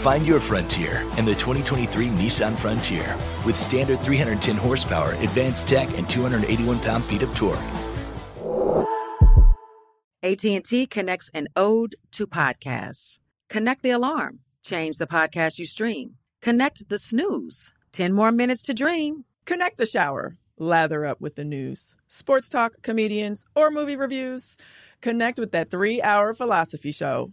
Find your frontier in the 2023 Nissan Frontier with standard 310 horsepower, advanced tech, and 281 pound-feet of torque. AT&T connects an ode to podcasts. Connect the alarm. Change the podcast you stream. Connect the snooze. 10 more minutes to dream. Connect the shower. Lather up with the news, sports talk, comedians, or movie reviews. Connect with that three hour philosophy show.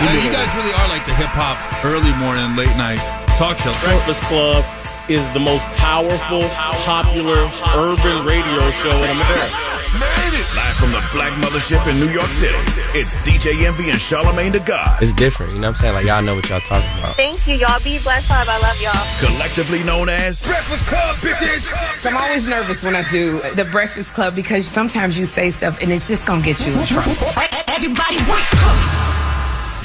Yeah, you guys really are like the hip hop early morning, late night talk show. Breakfast Club is the most powerful, popular urban radio show in America. Made it! Live from the Black Mothership in New York City, it's DJ Envy and Charlemagne the God. It's different, you know what I'm saying? Like, y'all know what y'all talking about. Thank you, y'all. Be blessed, Five. I love y'all. Collectively known as Breakfast Club, bitches! I'm always nervous when I do the Breakfast Club because sometimes you say stuff and it's just gonna get you in trouble. Everybody wake up!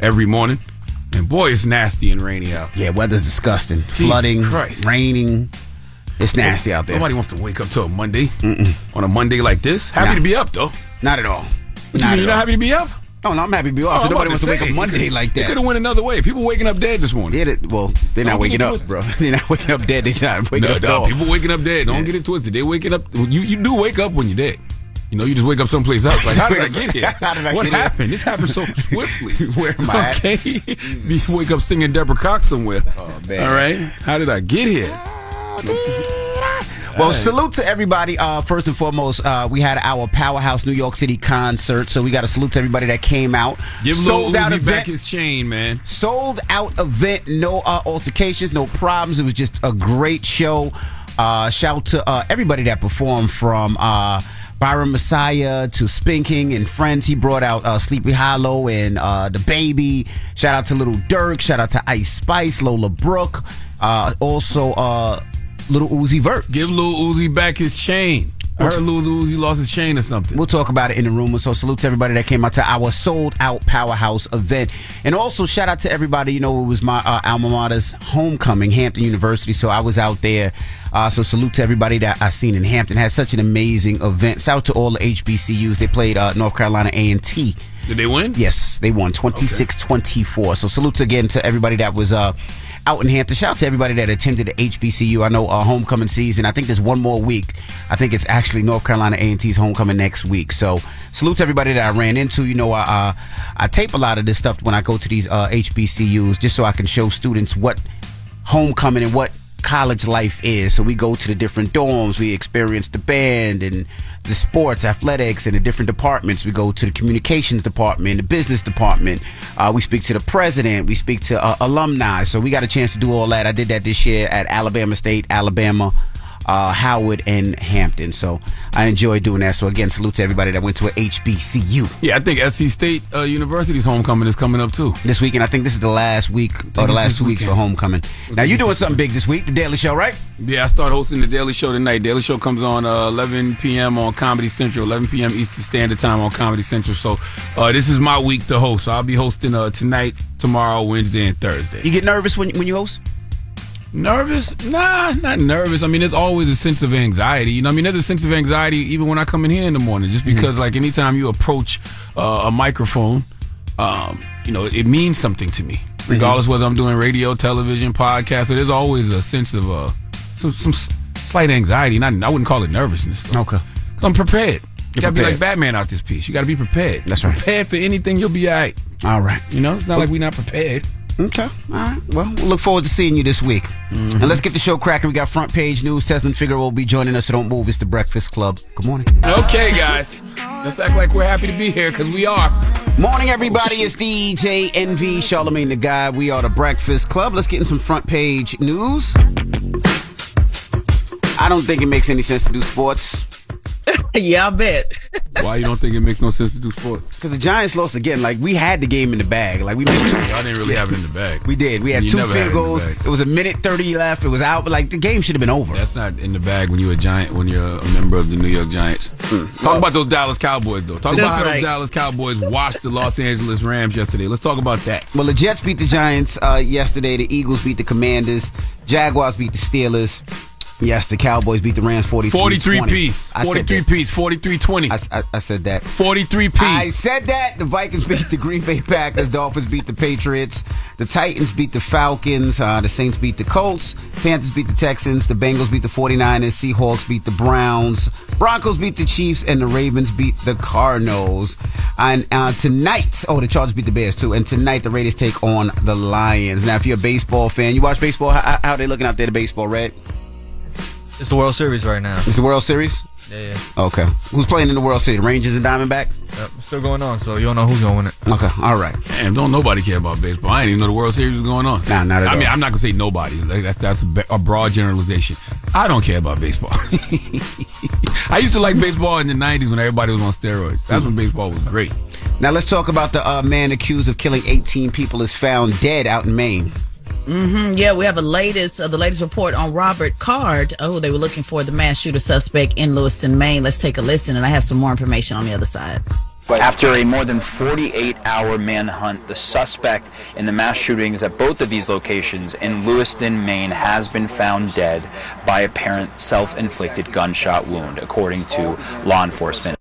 every morning. And boy, it's nasty and rainy out. Yeah, weather's disgusting. Flooding, Christ. raining. It's nasty out there. Nobody wants to wake up to a Monday on a Monday like this. Happy Nah. to be up though. Not at all. What you mean, you're not all. happy to be up? Oh, no, I'm happy to be off. Oh, so nobody wants to wake say, up Monday like that. could have went another way. People waking up dead this morning. Yeah, they- well, they're not waking up, bro. They're not waking up dead. They're not waking No, up no, people waking up dead. Don't get it twisted. They're waking up. You you do wake up when you're dead. You know, you just wake up someplace else. Like, how did I get here? How did I what get here? happened? This happened so swiftly. Where am I at? Okay, you wake up singing Deborah Cox somewhere. Oh, man. All right, how did I get here? Well, salute to everybody. Uh, first and foremost, uh, we had our Powerhouse New York City concert, so we got to salute to everybody that came out. Give sold out event. back his chain, man. sold out event. No uh, altercations, no problems. It was just a great show. Uh, shout out to uh, everybody that performed from. Byron Messia to Spinking and friends. He brought out uh, Sleepy Hallow and uh, DaBaby. Shout out to Little Durk. Shout out to Ice Spice, Lola Brooke. Uh, also, uh, Little Uzi Vert. Give Little Uzi back his chain. I heard Lil Uzi lost his chain or something. We'll talk about it in the rumor. So salute to everybody that came out to our sold out powerhouse event, and also shout out to everybody. You know, it was my uh, alma mater's homecoming, Hampton University. So I was out there. Uh, so salute to everybody that I've seen in Hampton. Had such an amazing event. Shout out to all the HBCUs. They played uh, North Carolina A and T. Did they win? Yes, they won 26-24. So salute again to everybody that was uh, out in Hampton. Shout out to everybody that attended the HBCU. I know uh, homecoming season. I think there's one more week. I think it's actually North Carolina A&T's homecoming next week. So salute to everybody that I ran into. You know, I uh, I tape a lot of this stuff when I go to these uh, HBCUs just so I can show students what homecoming and what college life is. So we go to the different dorms, we experience the band and the sports, athletics, and the different departments. We go to the communications department, the business department. Uh, we speak to the president. We speak to uh, alumni. So we got a chance to do all that. I did that this year at Alabama State, Alabama uh, Howard, and Hampton. So I enjoy doing that. So again, salute to everybody that went to a HBCU. Yeah, I think SC State uh, University's homecoming is coming up too. This weekend, I think this is the last week or the last two weeks for homecoming. Now you're doing something big this week, the Daily Show, right? Yeah, I start hosting the Daily Show tonight. Daily Show comes on uh, 11 p.m. on Comedy Central, 11 p.m. Eastern Standard Time on Comedy Central. So uh, this is my week to host. So I'll be hosting uh, tonight, tomorrow, Wednesday, and Thursday. You get nervous when when you host? Nervous? Nah, not nervous. I mean, there's always a sense of anxiety. You know, I mean, there's a sense of anxiety even when I come in here in the morning, just because, like, anytime you approach uh, a microphone, um, you know, it, means something to me, regardless whether I'm doing radio, television, podcast. So there's always a sense of uh, some, some slight anxiety. Not, I wouldn't call it nervousness. Though. Okay. I'm prepared. You gotta be like Batman out this piece. You gotta be prepared. That's right. Prepared for anything, you'll be all right. All right. You know, it's not like we're not prepared. Okay. All right. Well, we'll look forward to seeing you this week. And let's get the show cracking. We got front page news. Tezlyn Figaro will be joining us, so don't move. It's the Breakfast Club. Good morning. Okay, guys. Let's act like we're happy to be here because we are. Morning, everybody. It's DJ Envy, Charlemagne the Guy. We are the Breakfast Club. Let's get in some front page news. I don't think it makes any sense to do sports. yeah, I bet. Why you don't think it makes no sense to do sports? Because the Giants lost again. Like, we had the game in the bag. Like, we missed two. Y'all didn't really have it in the bag. We did. We had You two field goals. bag. It was a minute 30 left. It was out. But, like, the game should have been over. That's not in the bag when you're a giant, when you're a member of the New York Giants. Talk about those Dallas Cowboys, though. Talk about how right. those Dallas Cowboys washed the Los Angeles Rams yesterday. Let's talk about that. Well, the Jets beat the Giants uh, yesterday. The Eagles beat the Commanders. Jaguars beat the Steelers. Yes, the Cowboys beat the Rams 43 43 piece. 43 piece. 43 20. I, I, I said that. 43 piece. I said that. The Vikings beat the Green Bay Packers. Dolphins beat the Patriots. The Titans beat the Falcons. Uh, the Saints beat the Colts. Panthers beat the Texans. The Bengals beat the 49ers. Seahawks beat the Browns. Broncos beat the Chiefs. And the Ravens beat the Cardinals. And uh, tonight, oh, the Chargers beat the Bears too. And tonight, the Raiders take on the Lions. Now, if you're a baseball fan, you watch baseball. How, how they looking out there, the baseball, Red? It's the World Series right now. It's the World Series? Yeah, yeah. Okay. Who's playing in the World Series? Rangers and Diamondback? Yep, still going on, so you don't know who's going to win it. Okay, all right. Damn, don't nobody care about baseball. I didn't even know the World Series was going on. Nah, not at all. I mean, I'm not gonna say nobody. Like, that's that's a, a broad generalization. I don't care about baseball. I used to like baseball in the '90s when everybody was on steroids. That's when baseball was great. Now let's talk about the uh, man accused of killing 18 people is found dead out in Maine. Hmm Yeah, we have a latest uh, the latest report on Robert Card. Oh, they were looking for the mass shooter suspect in Lewiston, Maine. Let's take a listen, and I have some more information on the other side. After a more than 48 hour manhunt, the suspect in the mass shootings at both of these locations in Lewiston, Maine, has been found dead by apparent self inflicted gunshot wound, according to law enforcement.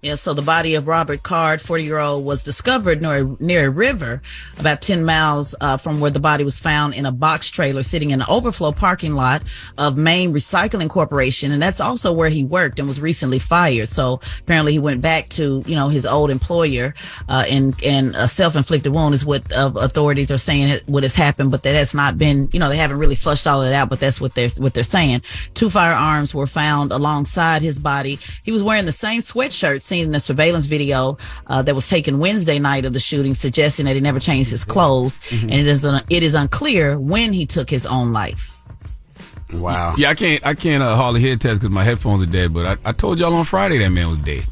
Yeah, so the body of Robert Card, 40 year old, was discovered near, near a river about 10 miles uh, from where the body was found in a box trailer sitting in the overflow parking lot of Maine Recycling Corporation. And that's also where he worked and was recently fired. So apparently he went back to, you know, his old employer uh, and, and a self inflicted wound is what uh, authorities are saying what has happened, but that has not been, you know, they haven't really flushed all of that out, but that's what they're, what they're saying. Two firearms were found alongside his body. He was wearing the same sweatshirt seen in the surveillance video uh, that was taken Wednesday night of the shooting, suggesting that he never changed his clothes, and it is un- it is unclear when he took his own life. Wow. Yeah, I can't I can't uh, hardly hear test because my headphones are dead. But I, I told y'all on Friday that man was dead.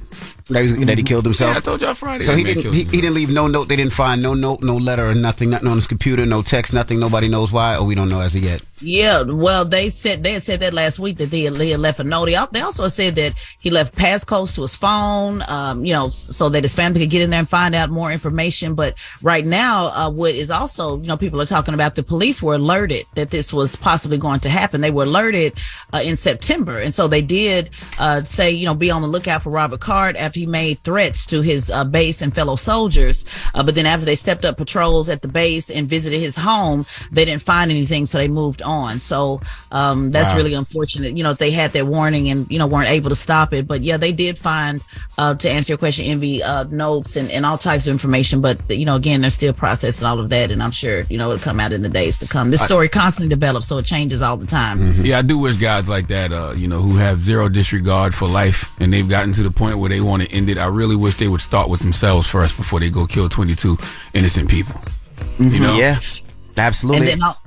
That, was, that he killed himself. Yeah, I told y'all Friday. So he didn't. He, he didn't leave no note. They didn't find no note, no letter, or nothing. Nothing on his computer. No text. Nothing. Nobody knows why, or we don't know as of yet. Yeah, well, they said they had said that last week that they had, left a note. They they also said that he left passcodes to his phone, um, you know, so that his family could get in there and find out more information. But right now, uh, what is also, you know, people are talking about the police were alerted that this was possibly going to happen. They were alerted uh, in September, and so they did uh, say, you know, be on the lookout for Robert Card after he made threats to his uh, base and fellow soldiers. Uh, but then after they stepped up patrols at the base and visited his home, they didn't find anything, so they moved on. So um, that's Wow. really unfortunate. You know, they had their warning and you know weren't able to stop it. But yeah, they did find uh, to answer your question, Envy uh, notes and, and all types of information. But you know, again, they're still processing all of that, and I'm sure you know it'll come out in the days to come. This story constantly develops, so it changes all the time. Mm-hmm. Yeah, I do wish guys like that, uh, you know, who have zero disregard for life and they've gotten to the point where they want to end it. I really wish they would start with themselves first before they go kill 22 innocent people. You mm-hmm. know? Yeah, absolutely. And then I'll,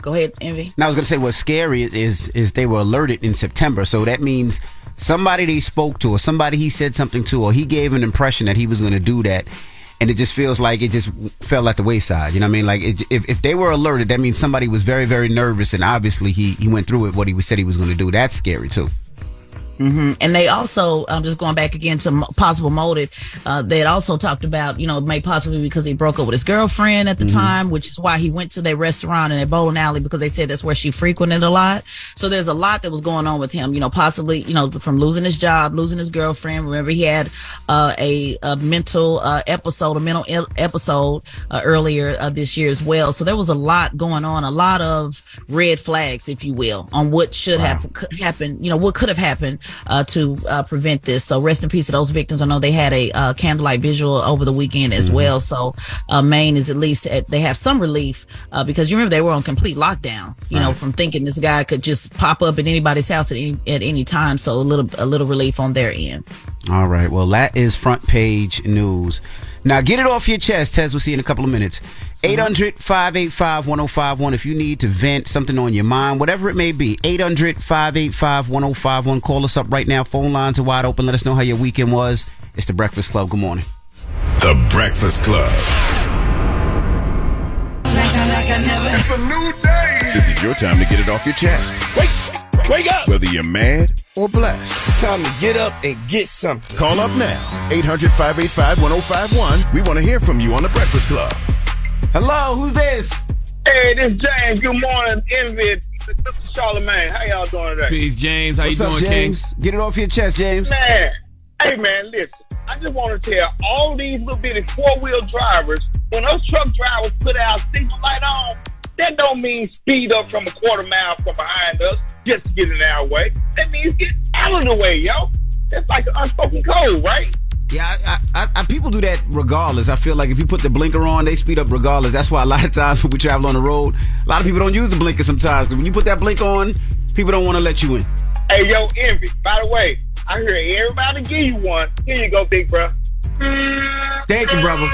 go ahead, Envy. Now I was gonna say what's scary is, is is they were alerted in September, so that means somebody they spoke to or somebody he said something to or he gave an impression that he was gonna do that, and it just feels like it just fell at the wayside. You know what I mean? Like it, if if they were alerted, that means somebody was very very nervous, and obviously he he went through it what he said he was gonna do. That's scary too. Hmm And they also, I'm um, just going back again to possible motive, uh, they had also talked about, you know, may possibly because he broke up with his girlfriend at the Mhm. time, which is why he went to their restaurant and their bowling alley because they said that's where she frequented a lot. So there's a lot that was going on with him, you know, possibly, you know, from losing his job, losing his girlfriend. Remember, he had uh, a, a mental uh, episode, a mental Ill episode uh, earlier uh, this year as well. So there was a lot going on, a lot of red flags, if you will, on what should have happened, you know, what could have happened uh, to uh, prevent this. So rest in peace to those victims. I know they had a uh, candlelight visual over the weekend as well. So uh, Maine is at least at, they have some relief uh, because you remember they were on complete lockdown. You know, from thinking this guy could just pop up at anybody's house at any, at any time. So a little a little relief on their end. All right. Well, that is front page news. Now, get it off your chest. Tez, we'll see you in a couple of minutes. 800 585 1051. If you need to vent something on your mind, whatever it may be, 800 585 1051. Call us up right now. Phone lines are wide open. Let us know how your weekend was. It's The Breakfast Club. Good morning. The Breakfast Club. It's a new day. This is your time to get it off your chest. Wake, wake up. Whether you're mad or blessed. It's time to get up and get something. Call up now. 800 585 1051. We want to hear from you on The Breakfast Club. Hello, who's this? Hey, this is James. Good morning, Envy. This is Charlemagne. How y'all doing today? Peace, James. How What's you up, doing, James? King? Get it off your chest, James. Man, hey man, listen. I just want to tell all these little bitty four wheel drivers when those truck drivers put our signal light on, that don't mean speed up from a quarter mile from behind us just to get in our way. That means get out of the way, yo. That's like an unspoken code, right? Yeah, I, I, I, people do that regardless. I feel like if you put the blinker on, they speed up regardless. That's why a lot of times when we travel on the road, a lot of people don't use the blinker sometimes. 'Cause when you put that blink on, people don't want to let you in. Hey, yo, Envy. By the way, I hear everybody give you one. Here you go, big bro. Thank you, brother.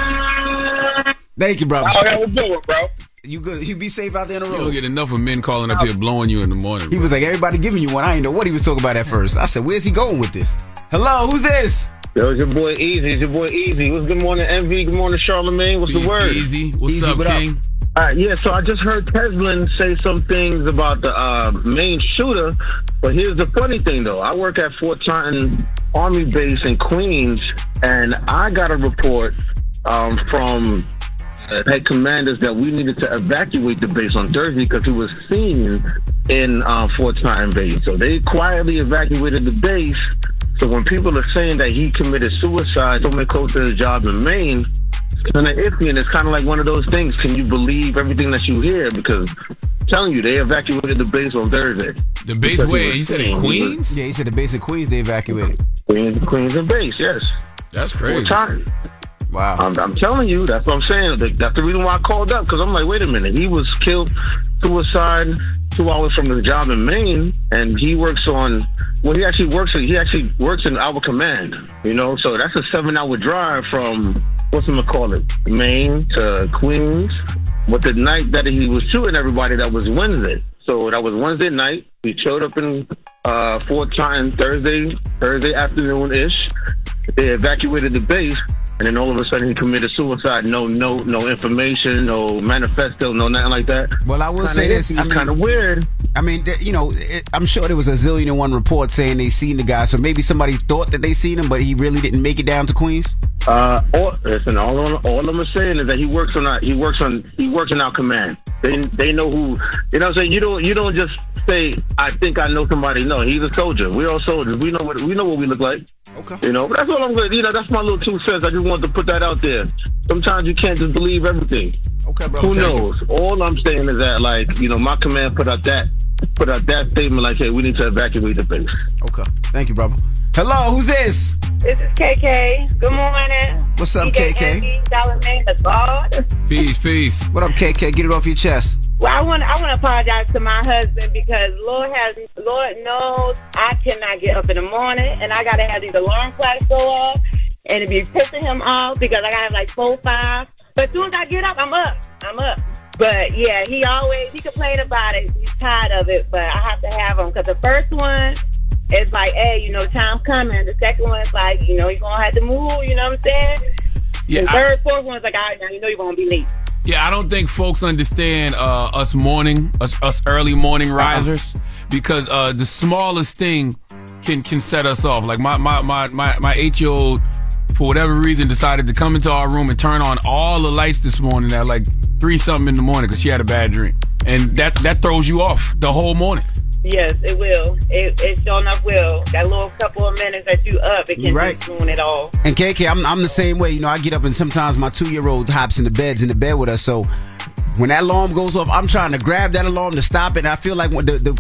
Thank you, brother. Oh, that was good, bro. You good? You be safe out there in the road. You road. don't get enough of men calling up here blowing you in the morning. He was like, everybody giving you one. I didn't know what he was talking about at first. I said, where's he going with this? Hello, who's this? Yo, it's your boy Easy. It's your boy Easy. What's good morning, Envy? Good morning, Charlemagne. What's Peace, the word? Easy. What's up, King? Uh, yeah, so I just heard Tezlyn say some things about the uh, main shooter, but here's the funny thing though. I work at Fort Totten Army Base in Queens, and I got a report um, from head commanders that we needed to evacuate the base on Thursday because he was seen in uh, Fort Totten Base. So they quietly evacuated the base. So when people are saying that he committed suicide, somebody close to his job in Maine, it's kind of iffy, and it's kind of like one of those things. Can you believe everything that you hear? Because I'm telling you, they evacuated the base on Thursday. The base where? You said in. Queens? Yeah, he said the base of Queens they evacuated. Queens, Queens and base, yes. That's crazy. Fort Totten. Wow. I'm, I'm telling you, that's what I'm saying. That's the reason why I called up because I'm like, wait a minute, he was killed suicide two hours from his job in Maine, and he works on. Well, he actually works. He actually works in our command. You know, so that's a seven-hour drive from what's gonna call it, Maine to Queens. But the night that he was shooting everybody, that was Wednesday. So that was Wednesday night. He showed up in uh, Fort Thursday, Thursday afternoon ish. They evacuated the base, and then all of a sudden he committed suicide. No, no, no information, no manifesto, no nothing like that. Well, I will Kinda say this. iffy, I mean, kind of weird. I mean, you know, it, I'm sure there was a zillion and one report saying they seen the guy. So maybe somebody thought that they seen him, but he really didn't make it down to Queens. Uh, all, listen, all, all I'm saying is that he works on our, he works on he works in our command. They they know who you know. what I'm saying you don't you don't just say I think I know somebody. No, he's a soldier. We're all soldiers. We know what we know what we look like. Okay. You know, but that's all I'm good. You know, that's my little two cents. I just wanted to put that out there. Sometimes you can't just believe everything. Okay, bro. Who Thank you. knows? All I'm saying is that, like, you know, my command put out that put out that statement, like, hey, we need to evacuate the base. Okay. Thank you, brother. Hello, who's this? This is KK. Good morning. What's up, DJ KK? Envy, Charlemagne the God. Peace, peace. What up, KK? Get it off your chest. Well, I want I want to apologize to my husband because Lord has Lord knows I cannot get up in the morning and I gotta have these alarm clocks go off and it be pissing him off because I gotta have like four five. But as soon as I get up, I'm up. I'm up. But yeah, he always he complain about it. He's tired of it, but I have to have him because the first one is like, hey, you know, time's coming. The second one is like, you know, you're gonna have to move. You know what I'm saying? Yeah, The I- third, fourth one is like, all right, now you know you're gonna be late. Yeah, I don't think folks understand uh, us morning, us, us early morning risers, because uh, the smallest thing can can set us off. Like my my my my, my eight year old, for whatever reason, decided to come into our room and turn on all the lights this morning at like three something in the morning because she had a bad dream, and that that throws you off the whole morning. Yes, it will. It, it sure enough will. That little couple of minutes that you up, it can Right. just ruin it all. And KK, I'm I'm the same way. You know, I get up and sometimes my two year old hops in the beds in the bed with us. So when that alarm goes off, I'm trying to grab that alarm to stop it. And I feel like when the the,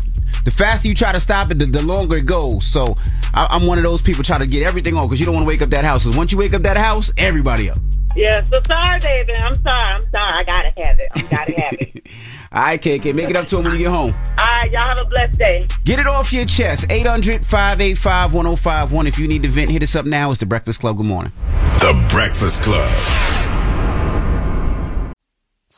the faster you try to stop it, the, the longer it goes. So I, I'm one of those people trying to get everything on because you don't want to wake up that house. Because once you wake up that house, everybody up. Yeah, so sorry, baby. I'm sorry. I'm sorry. I gotta have it. I gotta have it. All right, KK, make it up to him when you get home. All right, y'all have a blessed day. Get it off your chest. 800 585 1051. If you need to vent, hit us up now. It's The Breakfast Club. Good morning. The Breakfast Club.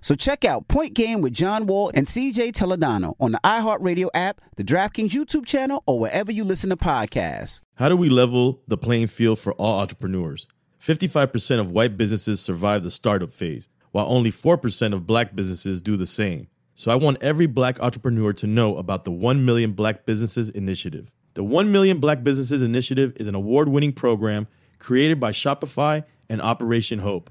So check out Point Game with John Wall and CJ Toledano on the iHeartRadio app, the DraftKings YouTube channel, or wherever you listen to podcasts. How do we level the playing field for all entrepreneurs? 55% of white businesses survive the startup phase, while only 4% of black businesses do the same. So I want every black entrepreneur to know about the 1 Million Black Businesses Initiative. The 1 Million Black Businesses Initiative is an award winning program created by Shopify and Operation Hope.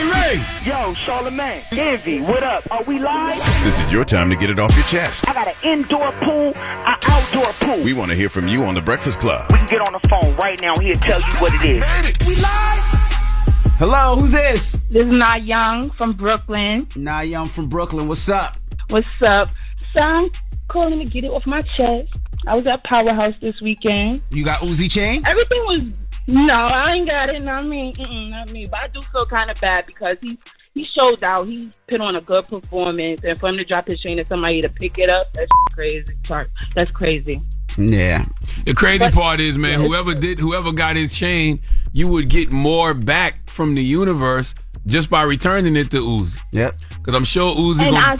Ray, Ray, Ray! Yo, Charlemagne, Envy, what up? Are we live? This is your time to get it off your chest. I got an indoor pool, an outdoor pool. We want to hear from you on The Breakfast Club. We can get on the phone right now. He'll tell you what it is. We live? Hello, who's this? This is Na Young from Brooklyn. Na Young from Brooklyn. What's up? What's up? So I'm calling to get it off my chest. I was at Powerhouse this weekend. You got Uzi chain? Everything was no, I ain't got it. Not me. Mm-mm, not me. But I do feel kind of bad because he he showed out. He put on a good performance, and for him to drop his chain and somebody to pick it up, that's crazy. Sorry, that's crazy. Yeah. The crazy part is, man, whoever did, whoever got his chain, you would get more back from the universe just by returning it to Uzi. Yep. Because I'm sure Uzi. And gonna, I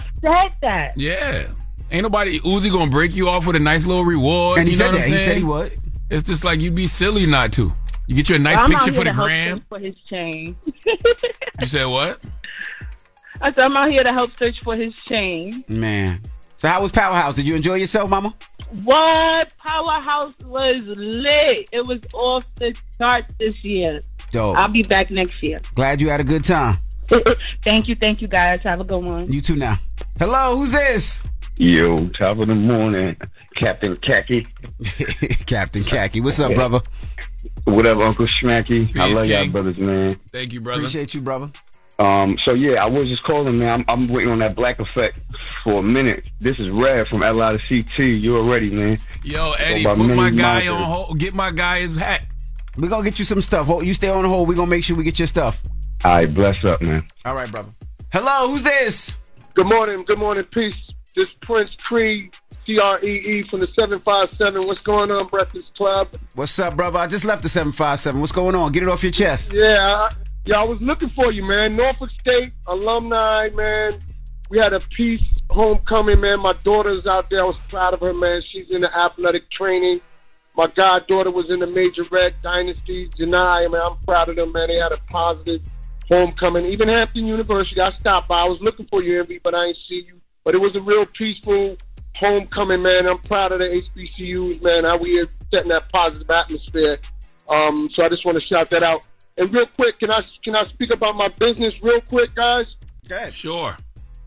said that. yeah. Ain't nobody Uzi gonna break you off with a nice little reward. And he you know said what that. I'm He saying? said he would. It's just like you'd be silly not to. You get you a nice I'm picture for the gram. for his chain. You said what? I said I'm out here to help search for his chain. Man. So how was Powerhouse? Did you enjoy yourself, mama? What Powerhouse was lit. It was off the charts this year. Dope. I'll be back next year. Glad you had a good time. thank you, thank you guys. Have a good one. You too now. Hello, who's this? Yo, top of the morning, Captain Khaki. Captain Khaki. What's up, brother? What up, Uncle Schmacky? I Peace, love y'all brothers, man. Thank you, brother. Appreciate you, brother. Um, so yeah, I was just calling, man. I'm, I'm waiting on that black effect for a minute. This is Red from LI to CT. You already, man. Yo, Eddie, put my guy monitors. on hold. Get my guy his hat. we going to get you some stuff. Hold- You stay on the hold. we going to make sure we get your stuff. All right, bless up, man. All right, brother. Hello, who's this? Good morning, good morning, peace. This Prince Cree, C R E E from the 757. What's going on, Breakfast Club? What's up, brother? I just left the 757. What's going on? Get it off your chest. Yeah, I, yeah, I was looking for you, man. Norfolk State alumni, man. We had a peace homecoming, man. My daughter's out there. I was proud of her, man. She's in the athletic training. My goddaughter was in the Major Red Dynasty. Janai, man, I'm proud of them, man. They had a positive homecoming. Even Hampton University, I stopped by. I was looking for you, Envy, but I ain't see you. But it was a real peaceful homecoming, man. I'm proud of the HBCUs, man. How we are setting that positive atmosphere. Um, so I just want to shout that out. And real quick, can I can I speak about my business real quick, guys? Sure.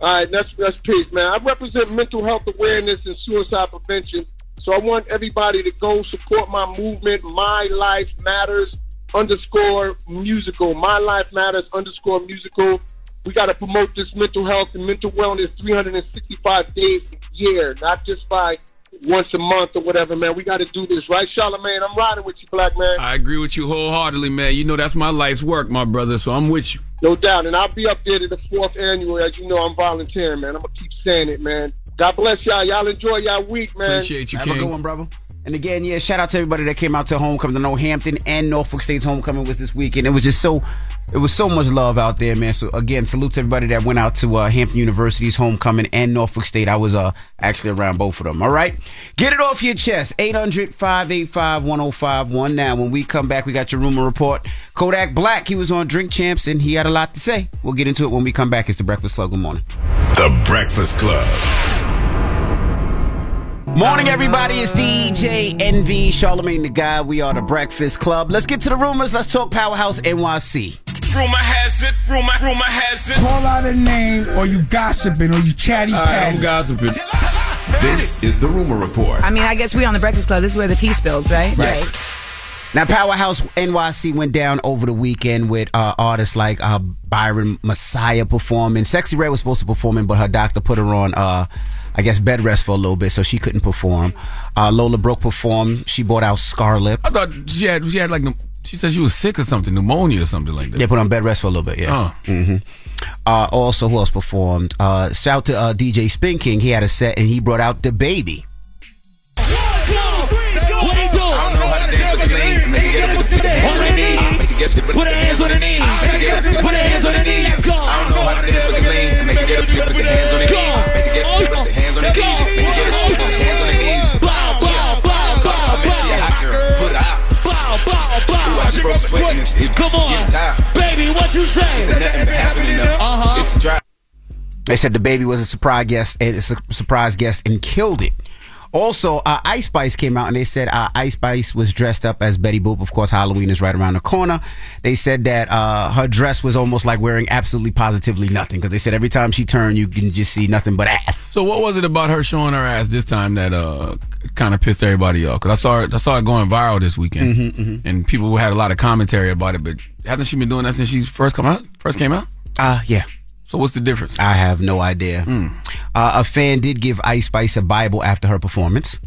All right, that's that's peace, man. I represent mental health awareness and suicide prevention. So I want everybody to go support my movement. My life matters underscore musical. My life matters underscore musical. We got to promote this mental health and mental wellness 365 days a year, not just by once a month or whatever, man. We got to do this, right, Charlemagne? I'm riding with you, black man. I agree with you wholeheartedly, man. You know that's my life's work, my brother. So I'm with you. No doubt. And I'll be up there to the fourth annual. As you know, I'm volunteering, man. I'm going to keep saying it, man. God bless y'all. Y'all enjoy y'all week, man. Appreciate you, Have King. a good one, brother. And again, yeah, shout out to everybody that came out to homecoming. I know Hampton and Norfolk State's homecoming was this weekend. It was just so, it was so much love out there, man. So again, salute to everybody that went out to uh, Hampton University's homecoming and Norfolk State. I was uh, actually around both of them. All right, get it off your chest. 800-585-1051. Now, when we come back, we got your rumor report. Kodak Black, he was on Drink Champs and he had a lot to say. We'll get into it when we come back. It's the Breakfast Club. Good morning. The Breakfast Club. Morning, everybody. It's DJ Envy, Charlemagne the Guy. We are the Breakfast Club. Let's get to the rumors. Let's talk Powerhouse NYC. Rumor has it, rumor, rumor has it. Call out a name or you gossiping or you chatty patty. gossiping. This is the rumor report. I mean, I guess we on the Breakfast Club. This is where the tea spills, right? Right. Now, Powerhouse NYC went down over the weekend with uh, artists like uh, Byron Messia performing. Sexyy Red was supposed to perform, but her doctor put her on, uh, I guess, bed rest for a little bit, so she couldn't perform. Uh, Lola Brooke performed. She brought out Scarlet. I thought she had she had like she said she was sick or something, pneumonia or something like that. They put on bed rest for a little bit, yeah. Oh. hmm Uh, also, who else performed? Uh, shout out to uh, DJ Spin King. He had a set and he brought out the baby. What he do? I don't know how to dance with the lean. Make it get put the hands on the knees. Make it get put the hands on the knees. Make it get put the hands on the knees. I don't know how to dance with the lean. Make it get put the hands on the knees. Make it get put the hands on the knees. They said the baby was a surprise guest a surprise guest and killed it. Also, uh, Ice Spice came out and they said uh, Ice Spice was dressed up as Betty Boop. Of course, Halloween is right around the corner. They said that uh, her dress was almost like wearing absolutely positively nothing because they said every time she turned, you can just see nothing but ass. So what was it about her showing her ass this time that uh kind of pissed everybody off? Because I saw it, I saw it going viral this weekend, Mm-hmm, and people had a lot of commentary about it. But hasn't she been doing that since she first come out? First came out? Uh, yeah. So what's the difference? I have no idea. Uh, a fan did give Ice Spice a Bible after her performance.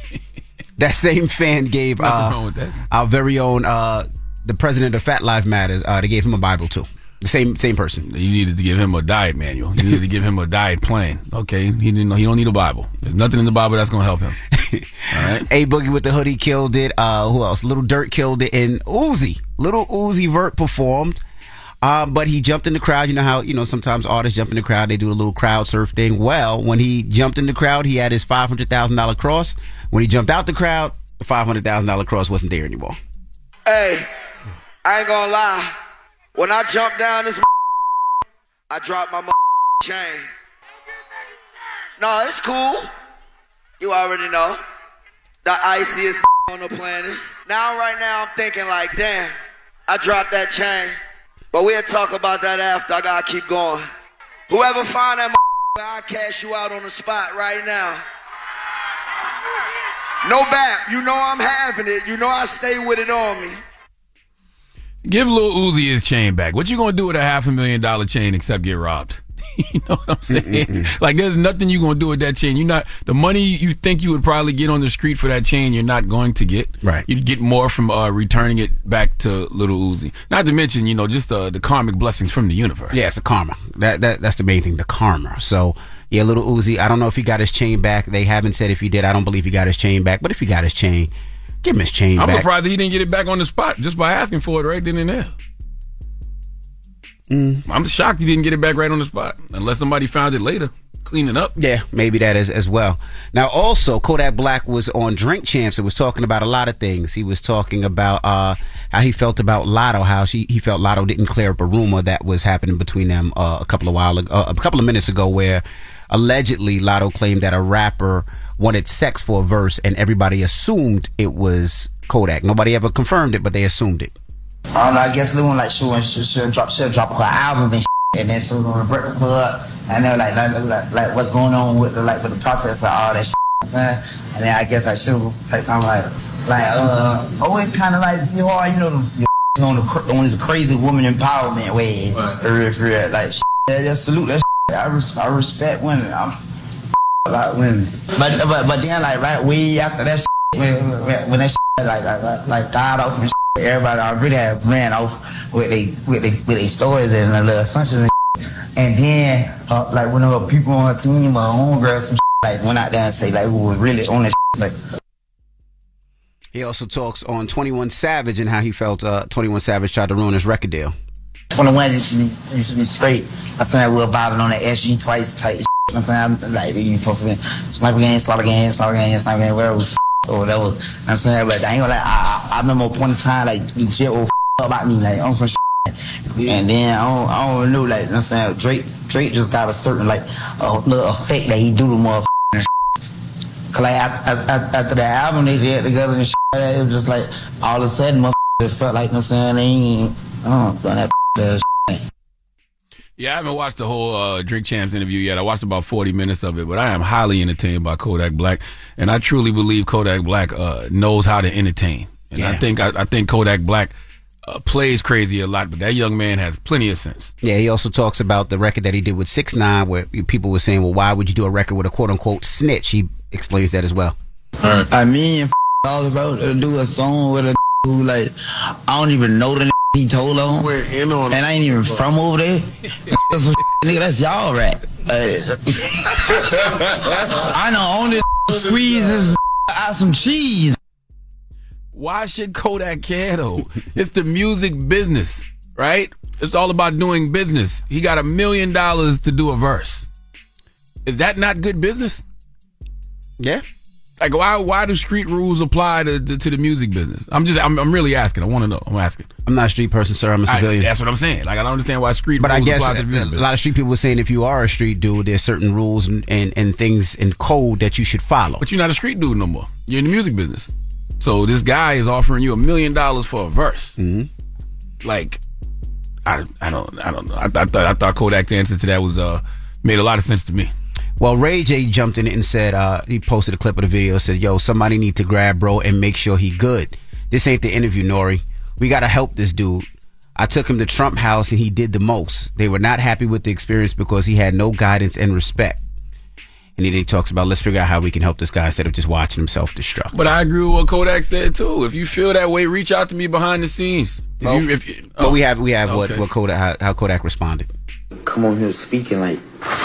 that same fan gave uh, wrong with that. our very own uh, the president of Fat Life Matters. Uh, they gave him a Bible too. The same same person. You needed to give him a diet manual. You needed to give him a diet plan. Okay, he didn't know he don't need a Bible. There's nothing in the Bible that's gonna help him. All right. A Boogie with the hoodie killed it. Uh, who else? Little Durk killed it, and Uzi, Little Uzi Vert performed. Um, but he jumped in the crowd. You know how you know sometimes artists jump in the crowd. They do a little crowd surf thing. Well, when he jumped in the crowd, he had his five hundred thousand dollar cross. When he jumped out the crowd, the five hundred thousand dollar cross wasn't there anymore. Hey, I ain't gonna lie. When I jumped down this, I dropped my chain. No, it's cool. You already know. The iciest on the planet. Now, right now, I'm thinking like, damn, I dropped that chain. But we'll talk about that after. I gotta keep going. Whoever find that, I'll cash you out on the spot right now. No bap. You know I'm having it. You know I stay with it on me. Give Lil Uzi his chain back. What you gonna do with a half a million dollar chain except get robbed? you know what I'm saying? Like there's nothing you're gonna do with that chain. You're not the money you think you would probably get on the street for that chain. You're not going to get. Right. You'd get more from uh, returning it back to Little Uzi. Not to mention, you know, just uh, the karmic blessings from the universe. Yeah, it's the karma. That that that's the main thing, the karma. So yeah, little Uzi. I don't know if he got his chain back. They haven't said if he did. I don't believe he got his chain back. But if he got his chain, give him his chain I'm back. surprised he didn't get it back on the spot just by asking for it right then and there. Mm. I'm shocked he didn't get it back right on the spot, unless somebody found it later, cleaning up. Yeah, maybe that is as well. Now, also Kodak Black was on Drink Champs and was talking about a lot of things. He was talking about uh, how he felt about Latto, how she, he felt Latto didn't clear up a rumor that was happening between them uh, a couple of while ago, uh, a couple of minutes ago, where allegedly Latto claimed that a rapper wanted sex for a verse, and everybody assumed it was Kodak. Nobody ever confirmed it, but they assumed it. I don't know, I guess Lil like she went she she'll drop she'll drop her album and and then she'll go to the Breakfast Club and they're like like, like like what's going on with the like with the process of all that man. And then I guess like she'll take time like like uh oh it kinda like be hard, you know the on the on this crazy woman empowerment way. For real, for real. Like yeah, just salute that I res- I respect women. I'm like women. But but but then like right way after that when, when, when that like, like like like died off and everybody already have ran off with they with they with their stories and the little assumptions and, and then uh, like when her people on her team or homegirls some like went out there and say like who was really on that like He also talks on 21 Savage and how he felt uh, 21 Savage tried to ruin his record deal. 21 used to be, used to be straight. I saying we were vibing on the SG twice type shit. I'm saying like you supposed to be sniper game, slaughter game, slaughter game, sniper game, whatever f- or whatever. I'm saying, but I ain't gonna like I, I, I remember in time like shit was f- about me like on some shit. And then I don't, I don't know like I'm saying Drake Drake just got a certain like a little effect that he do to and. Cause like after, the album they did together and shit, it was just like all of a sudden motherfuckers felt like you know I'm saying they ain't uh, done that f- shit. Yeah, I haven't watched the whole uh, Drink Champs interview yet. I watched about 40 minutes of it, but I am highly entertained by Kodak Black, and I truly believe Kodak Black uh, knows how to entertain. And I think I, I think Kodak Black uh, plays crazy a lot, but that young man has plenty of sense. Yeah, he also talks about the record that he did with Six Nine, where people were saying, "Well, why would you do a record with a quote unquote snitch?" He explains that as well. I mean, f- all about to do a song with a who like I don't even know the he told on, and I ain't even from over there. That's some nigga, that's y'all rap. I know only squeezes out some cheese. Why should Kodak care though? it's the music business, right? It's all about doing business. He got a million dollars to do a verse. Is that not good business? Yeah. Like why why do street rules apply to to, to the music business? I'm just I'm, I'm really asking. I want to know. I'm asking. I'm not a street person, sir. I'm a civilian. that's what I'm saying. Like I don't understand why street but I guess apply to the a, music a business. lot of street people are saying if you are a street dude, there's certain rules and, and, and things and code that you should follow. But you're not a street dude no more. You're in the music business. So this guy is offering you a million dollars for a verse. Mm-hmm. Like, I, I don't I don't know. I, I thought I thought Kodak's answer to that was uh made a lot of sense to me. Well, Ray J jumped in and said uh, he posted a clip of the video. Said, "Yo, somebody need to grab bro and make sure he good. This ain't the interview, Nori. We gotta help this dude. I took him to Trump House and he did the most. They were not happy with the experience because he had no guidance and respect. And then he talks about let's figure out how we can help this guy instead of just watching him self destruct. But I agree with what Kodak said too. If you feel that way, reach out to me behind the scenes. If Well, you, if you, but we have we have Okay. what what Kodak how, how Kodak responded. come on here speaking like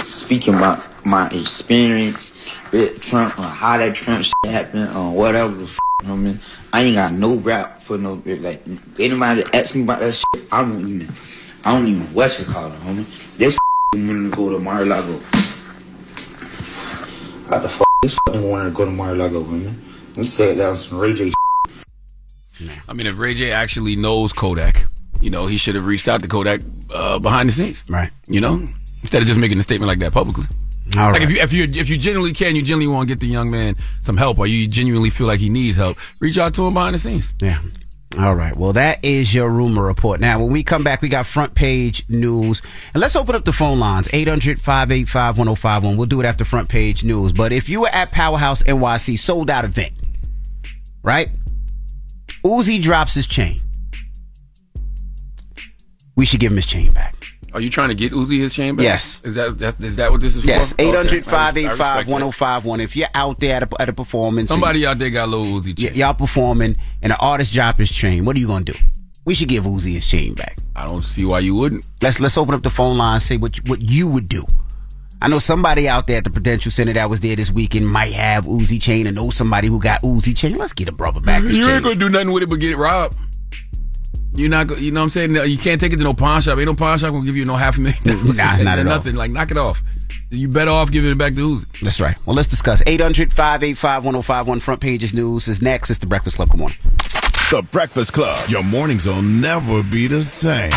speaking about my experience with Trump or how that Trump shit happened or whatever the f- you know what I mean. I ain't got no rap for no like anybody that asks me about that shit, I don't even I don't even what you call it, homie. This f- wanted to go to Mar-a-Lago. How the fuck this fucking wanted to go to Mar-a-Lago, homie? He said that was some Ray J I mean, if Ray J actually knows Kodak, you know, he should have reached out to Kodak uh, behind the scenes, right? You know, instead of just making a statement like that publicly. All like right. if you if you if you genuinely can, you genuinely want to get the young man some help, or you genuinely feel like he needs help, reach out to him behind the scenes. Yeah. All right. Well, that is your rumor report. Now, when we come back, we got front page news. And let's open up the phone lines 800 585 1051. We'll do it after front page news. But if you were at Powerhouse NYC sold out event, right? Uzi drops his chain. We should give him his chain back. Are you trying to get Uzi his chain back? Yes. Is that, that is that what this is Yes, for? I 800 res- I 585 respect that. 1051. If you're out there at a, at a performance, Somebody out there got a little Uzi chain. y- y'all performing, and an artist drop his chain, what are you going to do? We should give Uzi his chain back. I don't see why you wouldn't. Let's let's open up the phone line and say what you- what you would do. I know somebody out there at the Prudential Center that was there this weekend might have Uzi chain, and know somebody who got Uzi chain. Let's get a brother back his You chain. ain't gonna do nothing with it but get it robbed. You're not, go- you know what I'm saying? No, You can't take it to no pawn shop. Ain't no pawn shop gonna give you no half a million. dollars. Nah, not at all. Nothing. Like knock it off. You better off giving it back to Uzi. That's right. Well, let's discuss. 800 585 1051 Front Pages News is next. It's the Breakfast Club. Good morning. The Breakfast Club. Your mornings will never be the same.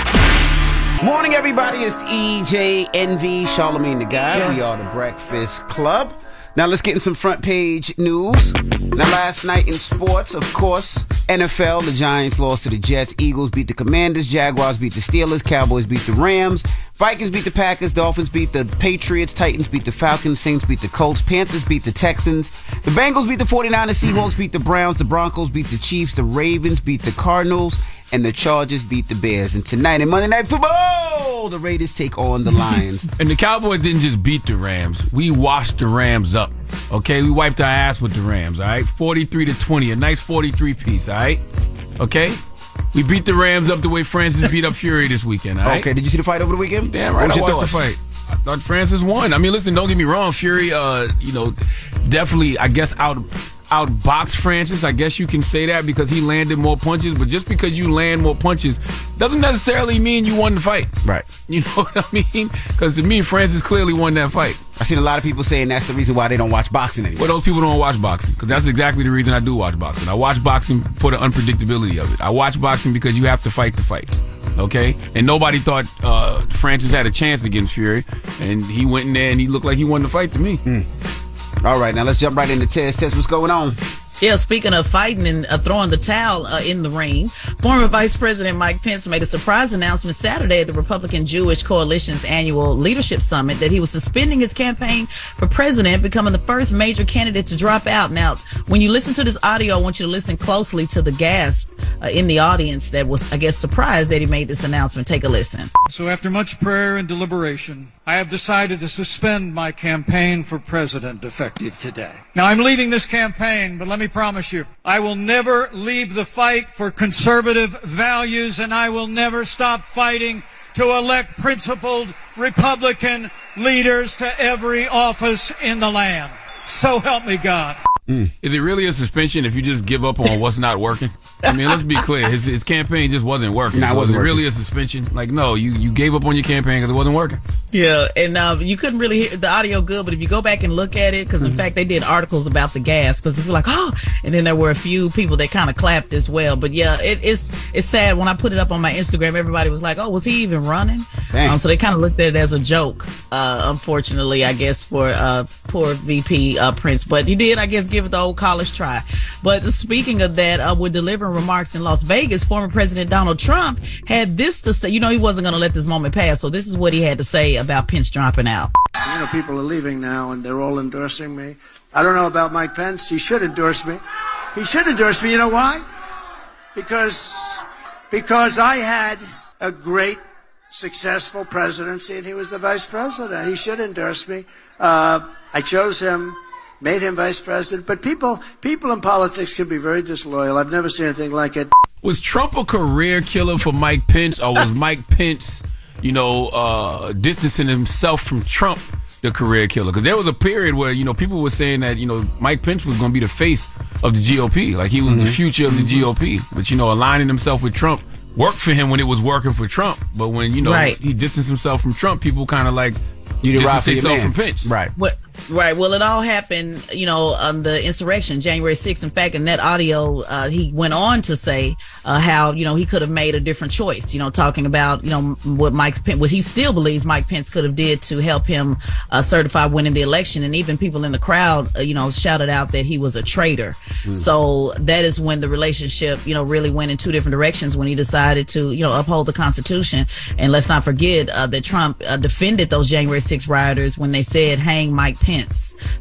Morning, everybody. It's DJ Envy, Charlemagne the Guy. We are the Breakfast Club. Now let's get in some front page news. Now last night in sports, of course, NFL, the Giants lost to the Jets, Eagles beat the Commanders, Jaguars beat the Steelers, Cowboys beat the Rams, Vikings beat the Packers, Dolphins beat the Patriots, Titans beat the Falcons, Saints beat the Colts, Panthers beat the Texans, the Bengals beat the 49ers, Seahawks beat the Browns, the Broncos beat the Chiefs, the Ravens beat the Cardinals, and the Chargers beat the Bears. And tonight in Monday Night Football, the Raiders take on the Lions. And the Cowboys didn't just beat the Rams. We washed the Rams up. Okay, we wiped our ass with the Rams. All right, forty-three to twenty, a nice forty-three piece. All right, okay. We beat the Rams up the way Francis beat up Fury this weekend. All right. Okay, did you see the fight over the weekend? Damn What right, was I watched the fight. I thought Francis won. I mean, listen, don't get me wrong. Fury, uh, you know, definitely, I guess out outboxed Francis. I guess you can say that because he landed more punches. But just because you land more punches doesn't necessarily mean you won the fight. Right. You know what I mean? Because to me, Francis clearly won that fight. I've seen a lot of people saying that's the reason why they don't watch boxing anymore. Well, those people don't watch boxing because that's exactly the reason I do watch boxing. I watch boxing for the unpredictability of it. I watch boxing because you have to fight the fights. Okay, and nobody thought uh, Francis had a chance against Fury, and he went in there and he looked like he won the fight to me. All right, now let's jump right into Tez. Tez, what's going on? Yeah, speaking of fighting and uh, throwing the towel uh, in the ring, former Vice President Mike Pence made a surprise announcement Saturday at the Republican Jewish Coalition's annual leadership summit that he was suspending his campaign for president, becoming the first major candidate to drop out. Now, when you listen to this audio, I want you to listen closely to the gasp uh, in the audience that was, I guess, surprised that he made this announcement. Take a listen. So, after much prayer and deliberation, I have decided to suspend my campaign for president effective today. Now, I'm leaving this campaign, but let me promise you, I will never leave the fight for conservative values, and I will never stop fighting to elect principled Republican leaders to every office in the land. So help me God. Is it really a suspension if you just give up on what's not working? I mean, let's be clear. His, his campaign just wasn't working. Nah, so wasn't it really a suspension? Like, no, you, you gave up on your campaign because it wasn't working. Yeah, and uh, you couldn't really hear the audio good, but if you go back and look at it, because in fact they did articles about the gas, because if you're like, oh, and then there were a few people that kind of clapped as well. But yeah, it, it's it's sad when I put it up on my Instagram, everybody was like, oh, was he even running? Um, so they kind of looked at it as a joke. Uh, unfortunately, I guess for uh, poor VP uh, Pence, but he did, I guess, give it the old college try. But speaking of that, uh, with delivering remarks in Las Vegas, former President Donald Trump had this to say. You know, he wasn't going to let this moment pass, so this is what he had to say about Pence dropping out. You know, people are leaving now and they're all endorsing me. I don't know about Mike Pence. He should endorse me. He should endorse me. You know why? Because because I had a great, successful presidency and he was the vice president. He should endorse me. Uh, I chose him, made him vice president. But people people in politics can be very disloyal. I've never seen anything like it. Was Trump a career killer for Mike Pence, or was Mike Pence, you know, uh, distancing himself from Trump, the career killer? Because there was a period where you know people were saying that you know Mike Pence was going to be the face of the GOP, like he was the future of the GOP. But you know, aligning himself with Trump worked for him when it was working for Trump. But when you know Right. he distanced himself from Trump, people kind of like You did right distance for your man. from Pence. Right. What, right. Well, it all happened, you know, on the insurrection, January 6th. In fact, in that audio, uh, he went on to say uh, how, you know, he could have made a different choice, you know, talking about, you know, what Mike's Pence, what he still believes Mike Pence could have did to help him uh, certify winning the election. And even people in the crowd, uh, you know, shouted out that he was a traitor. So that is when the relationship, you know, really went in two different directions when he decided to, you know, uphold the Constitution. And let's not forget uh, that Trump uh, defended those January 6 rioters when they said hang Mike Pence.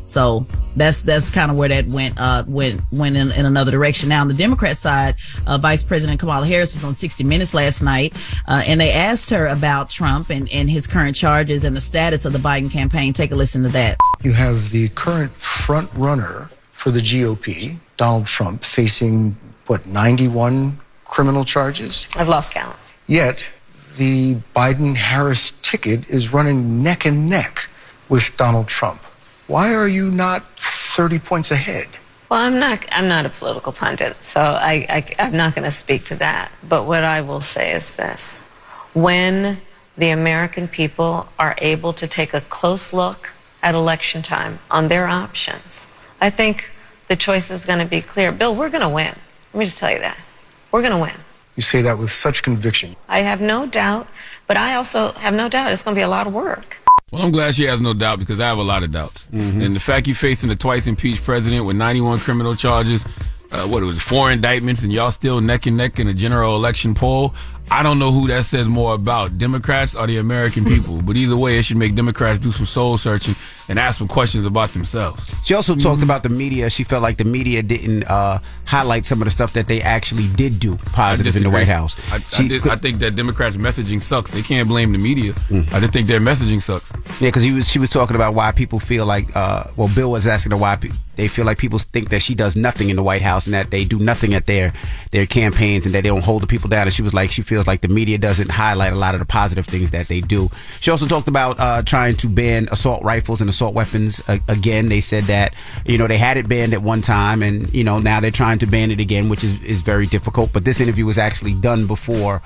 So that's that's kind of where that went uh went went in, in another direction. Now on the Democrat side, uh, Vice President Kamala Harris was on 60 Minutes last night, uh, and they asked her about Trump and, and his current charges and the status of the Biden campaign. Take a listen to that. You have the current front runner for the GOP, Donald Trump, facing what 91 criminal charges. I've lost count. Yet the Biden Harris ticket is running neck and neck with Donald Trump. Why are you not 30 points ahead? Well, I'm not. I'm not a political pundit, so I, I I'm not going to speak to that. But what I will say is this: when the American people are able to take a close look at election time on their options, I think the choice is going to be clear. Bill, we're going to win. Let me just tell you that we're going to win. You say that with such conviction. I have no doubt, but I also have no doubt it's going to be a lot of work. Well, I'm glad she has no doubt because I have a lot of doubts. And the fact you're facing a twice impeached president with 91 criminal charges, uh, what it was, four indictments, and y'all still neck and neck in a general election poll. I don't know who that says more about, Democrats or the American people. But either way, it should make Democrats do some soul searching and ask some questions about themselves. She also talked about the media. She felt like the media didn't uh, highlight some of the stuff that they actually did do positive in the. White House. I, I, could- I think that Democrats' messaging sucks. They can't blame the media. I just think their messaging sucks. Yeah, because was she was talking about why people feel like uh, well, Bill was asking her why pe- they feel like people think that she does nothing in the White House and that they do nothing at their their campaigns and that they don't hold the people down. And she was like, she feels like the media doesn't highlight a lot of the positive things that they do. She also talked about uh, trying to ban assault rifles and assault weapons uh, again. They said that you know they had it banned at one time, and you know now they're trying to ban it again, which is is very difficult. But this interview was actually done before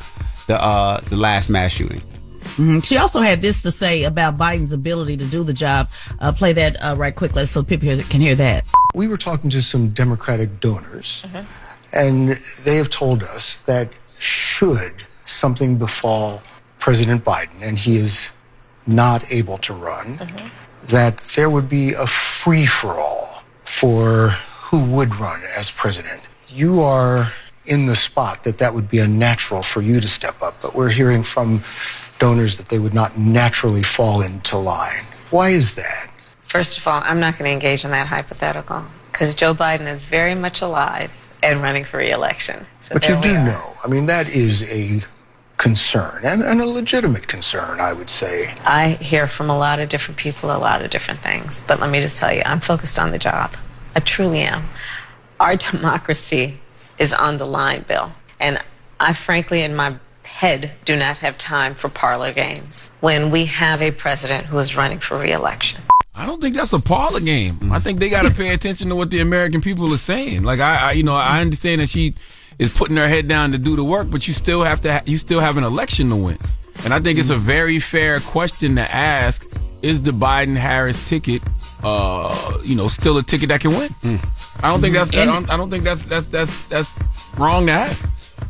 the uh, the last mass shooting. Hmm She also had this to say about Biden's ability to do the job. Uh, play that uh, right quick, let's so people hear, can hear that. We were talking to some Democratic donors, and they have told us that should something befall President Biden and he is not able to run, that there would be a free for all for who would run as president. You are in the spot that that would be unnatural for you to step up, but we're hearing from donors that they would not naturally fall into line. Why is that? First of all, I'm not going to engage in that hypothetical because Joe Biden is very much alive and running for reelection. So but you do are. know, I mean, that is a concern and, and a legitimate concern, I would say. I hear from a lot of different people a lot of different things, but let me just tell you, I'm focused on the job. I truly am. Our democracy is on the line, Bill. And I frankly, in my head, do not have time for parlor games when we have a president who is running for reelection. I don't think that's a parlor game. I think they got to pay attention to what the American people are saying. Like I, I, you know, I understand that she is putting her head down to do the work, but you still have to, ha- you still have an election to win. And I think it's a very fair question to ask: Is the Biden Harris ticket, uh, you know, still a ticket that can win? I don't think that's, I don't, I don't think that's that's that's that's wrong to ask.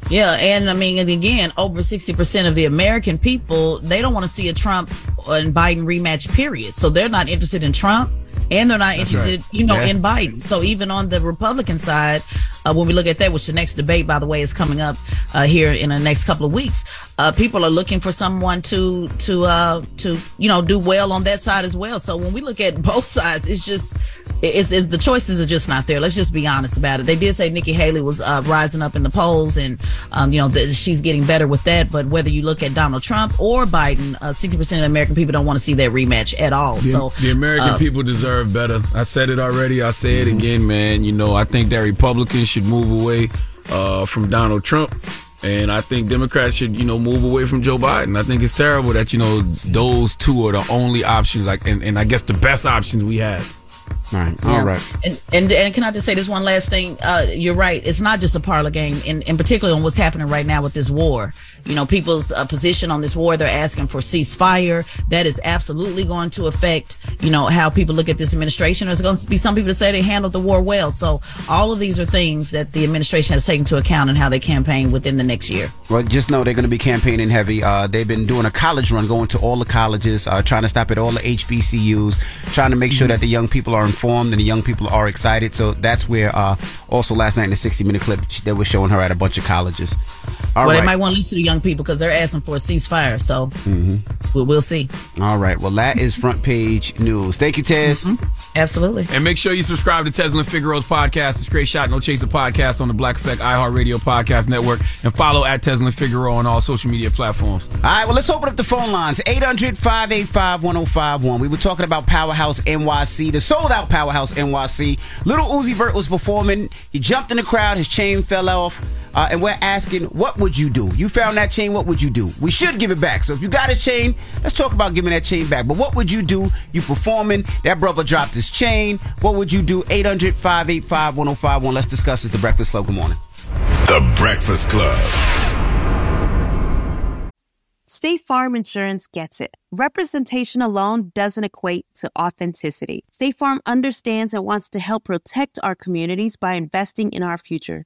Yeah, and I mean, and again, over 60% of the American people, they don't want to see a Trump and Biden rematch, period. So they're not interested in Trump and they're not interested, right. you know, Yeah. in Biden. So even on the Republican side, uh, when we look at that, which the next debate, by the way, is coming up uh, here in the next couple of weeks, uh, people are looking for someone to to uh, to you know do well on that side as well. So when we look at both sides, it's just it's, it's the choices are just not there. Let's just be honest about it. They did say Nikki Haley was uh, rising up in the polls, and um, you know that she's getting better with that. But whether you look at Donald Trump or Biden, uh, sixty percent of American people don't want to see that rematch at all. The, so the American people deserve better. I said it already. I say it again, man. You know, I think that Republicans should move away uh, from Donald Trump. And I think Democrats should, you know, move away from Joe Biden. I think it's terrible that, you know, those two are the only options, like, and, and I guess the best options we have. Right. All right. Yeah. And, and and can I just say this one last thing? Uh, you're right. It's not just a parlor game, in, in particular on what's happening right now with this war. You know, people's uh, position on this war, they're asking for ceasefire. That is absolutely going to affect, you know, how people look at this administration. There's going to be some people that say they handled the war well. So all of these are things that the administration has taken into account in how they campaign within the next year. Well, just know they're going to be campaigning heavy. Uh, they've been doing a college run, going to all the colleges, uh, trying to stop at all the HBCUs, trying to make sure that the young people are informed and the young people are excited. So that's where, uh, also last night in the 60 minute clip, they were showing her at a bunch of colleges. All well, right. they might want to listen to young people because they're asking for a ceasefire. So Mhm. we'll, we'll see. All right. Well, that is front page news. Thank you, Tez. Absolutely. And make sure you subscribe to Tezlyn Figaro's podcast. It's Great Shot No Chaser podcast on the Black Effect iHeartRadio podcast network. And follow at Tezlyn Figaro on all social media platforms. All right, well, let's open up the phone lines 800 585 1051. We were talking about Powerhouse NYC, the sold out Powerhouse NYC. Little Uzi Vert was performing. He jumped in the crowd, his chain fell off. Uh, and we're asking, what would you do? You found that chain, what would you do? We should give it back. So if you got a chain, let's talk about giving that chain back. But what would you do? You performing, that brother dropped his chain. What would you do? 800 585 1051. Let's discuss this. The Breakfast Club. Good morning. The Breakfast Club. State Farm Insurance gets it. Representation alone doesn't equate to authenticity. State Farm understands and wants to help protect our communities by investing in our future,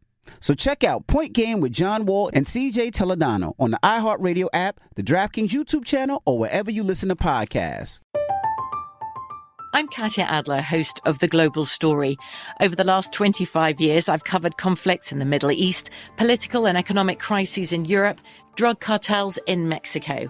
So check out Point Game with John Wall and CJ Toledano on the iHeartRadio app, the DraftKings YouTube channel, or wherever you listen to podcasts. I'm Katya Adler, host of The Global Story. Over the last 25 years, I've covered conflicts in the Middle East, political and economic crises in Europe, drug cartels in Mexico.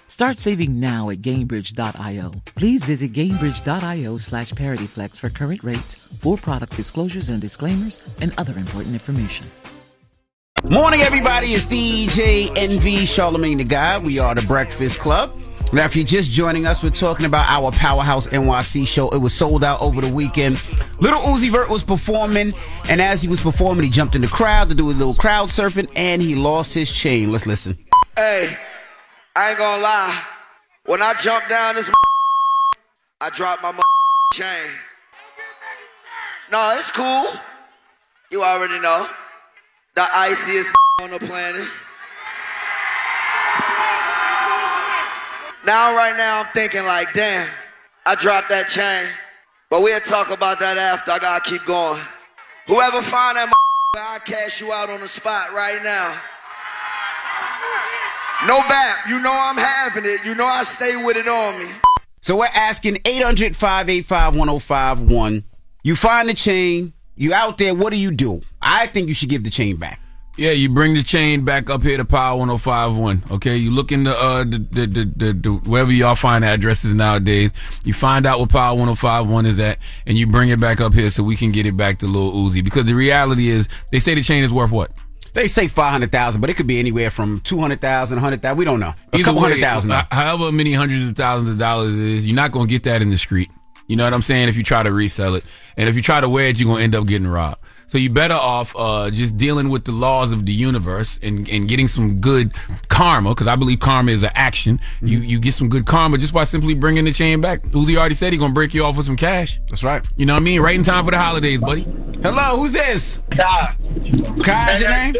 Start saving now at Gainbridge.io. Please visit Gainbridge.io slash ParityFlex for current rates, for product disclosures and disclaimers, and other important information. Morning, everybody. It's DJ Envy Charlemagne the Guy. We are the Breakfast Club. Now, if you're just joining us, we're talking about our Powerhouse NYC show. It was sold out over the weekend. Little Uzi Vert was performing, and as he was performing, he jumped in the crowd to do a little crowd surfing, and he lost his chain. Let's listen. Hey, I ain't gonna lie. When I jumped down this, I dropped my chain. No, it's cool. You already know. The iciest on the planet. Now, right now, I'm thinking like, damn, I dropped that chain. But we'll talk about that after. I gotta keep going. Whoever find that, I'll cash you out on the spot right now. No bap. You know I'm having it. You know I stay with it on me. So we're asking 800 585 1051. You find the chain, you out there, what do you do? I think you should give the chain back. Yeah, you bring the chain back up here to Power 1051. Okay, you look in the, uh, the, the, the, the, the wherever y'all find addresses nowadays. You find out what Power 1051 is at, and you bring it back up here so we can get it back to Lil Uzi. Because the reality is, they say the chain is worth what? They say 500,000, but it could be anywhere from 200,000, 100,000. We don't know. A Either couple way, hundred thousand. However many hundreds of thousands of dollars it is, you're not going to get that in the street. You know what I'm saying? If you try to resell it. And if you try to wear it, you're going to end up getting robbed. So you're better off uh, just dealing with the laws of the universe and, and getting some good karma, because I believe karma is an action. You you get some good karma just by simply bringing the chain back. Uzi already said he's going to break you off with some cash. That's right. You know what I mean? Right in time for the holidays, buddy. Hello, who's this? Kai. Kai's your name?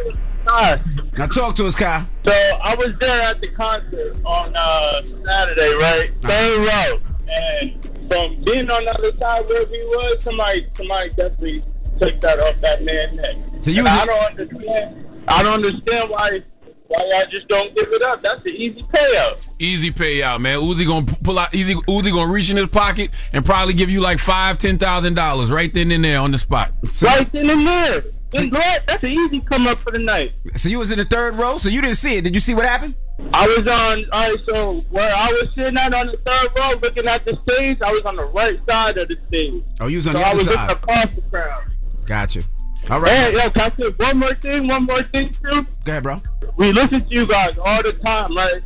Hi. Now talk to us, Kai. So I was there at the concert on uh, Saturday, right? Third row, and from being on the other side where we was, somebody, somebody definitely took that off that man's neck. So you I don't understand. I don't understand why why y'all just don't give it up. That's an easy payout. Easy payout, man. Uzi gonna pull out. Easy, Uzi gonna reach in his pocket and probably give you like five, ten thousand dollars right then and there on the spot. right then and there. And what? That's an easy come up for the night. So you was in the third row, so you didn't see it. Did you see what happened? I was on, all right, so where I was sitting at on the third row looking at the stage, I was on the right side of the stage. Oh, you was on so the I other was side. looking across the crowd. Gotcha. All right. Hey, yo, can I say one more thing? One more thing, too? Go ahead, bro. We listen to you guys all the time, right?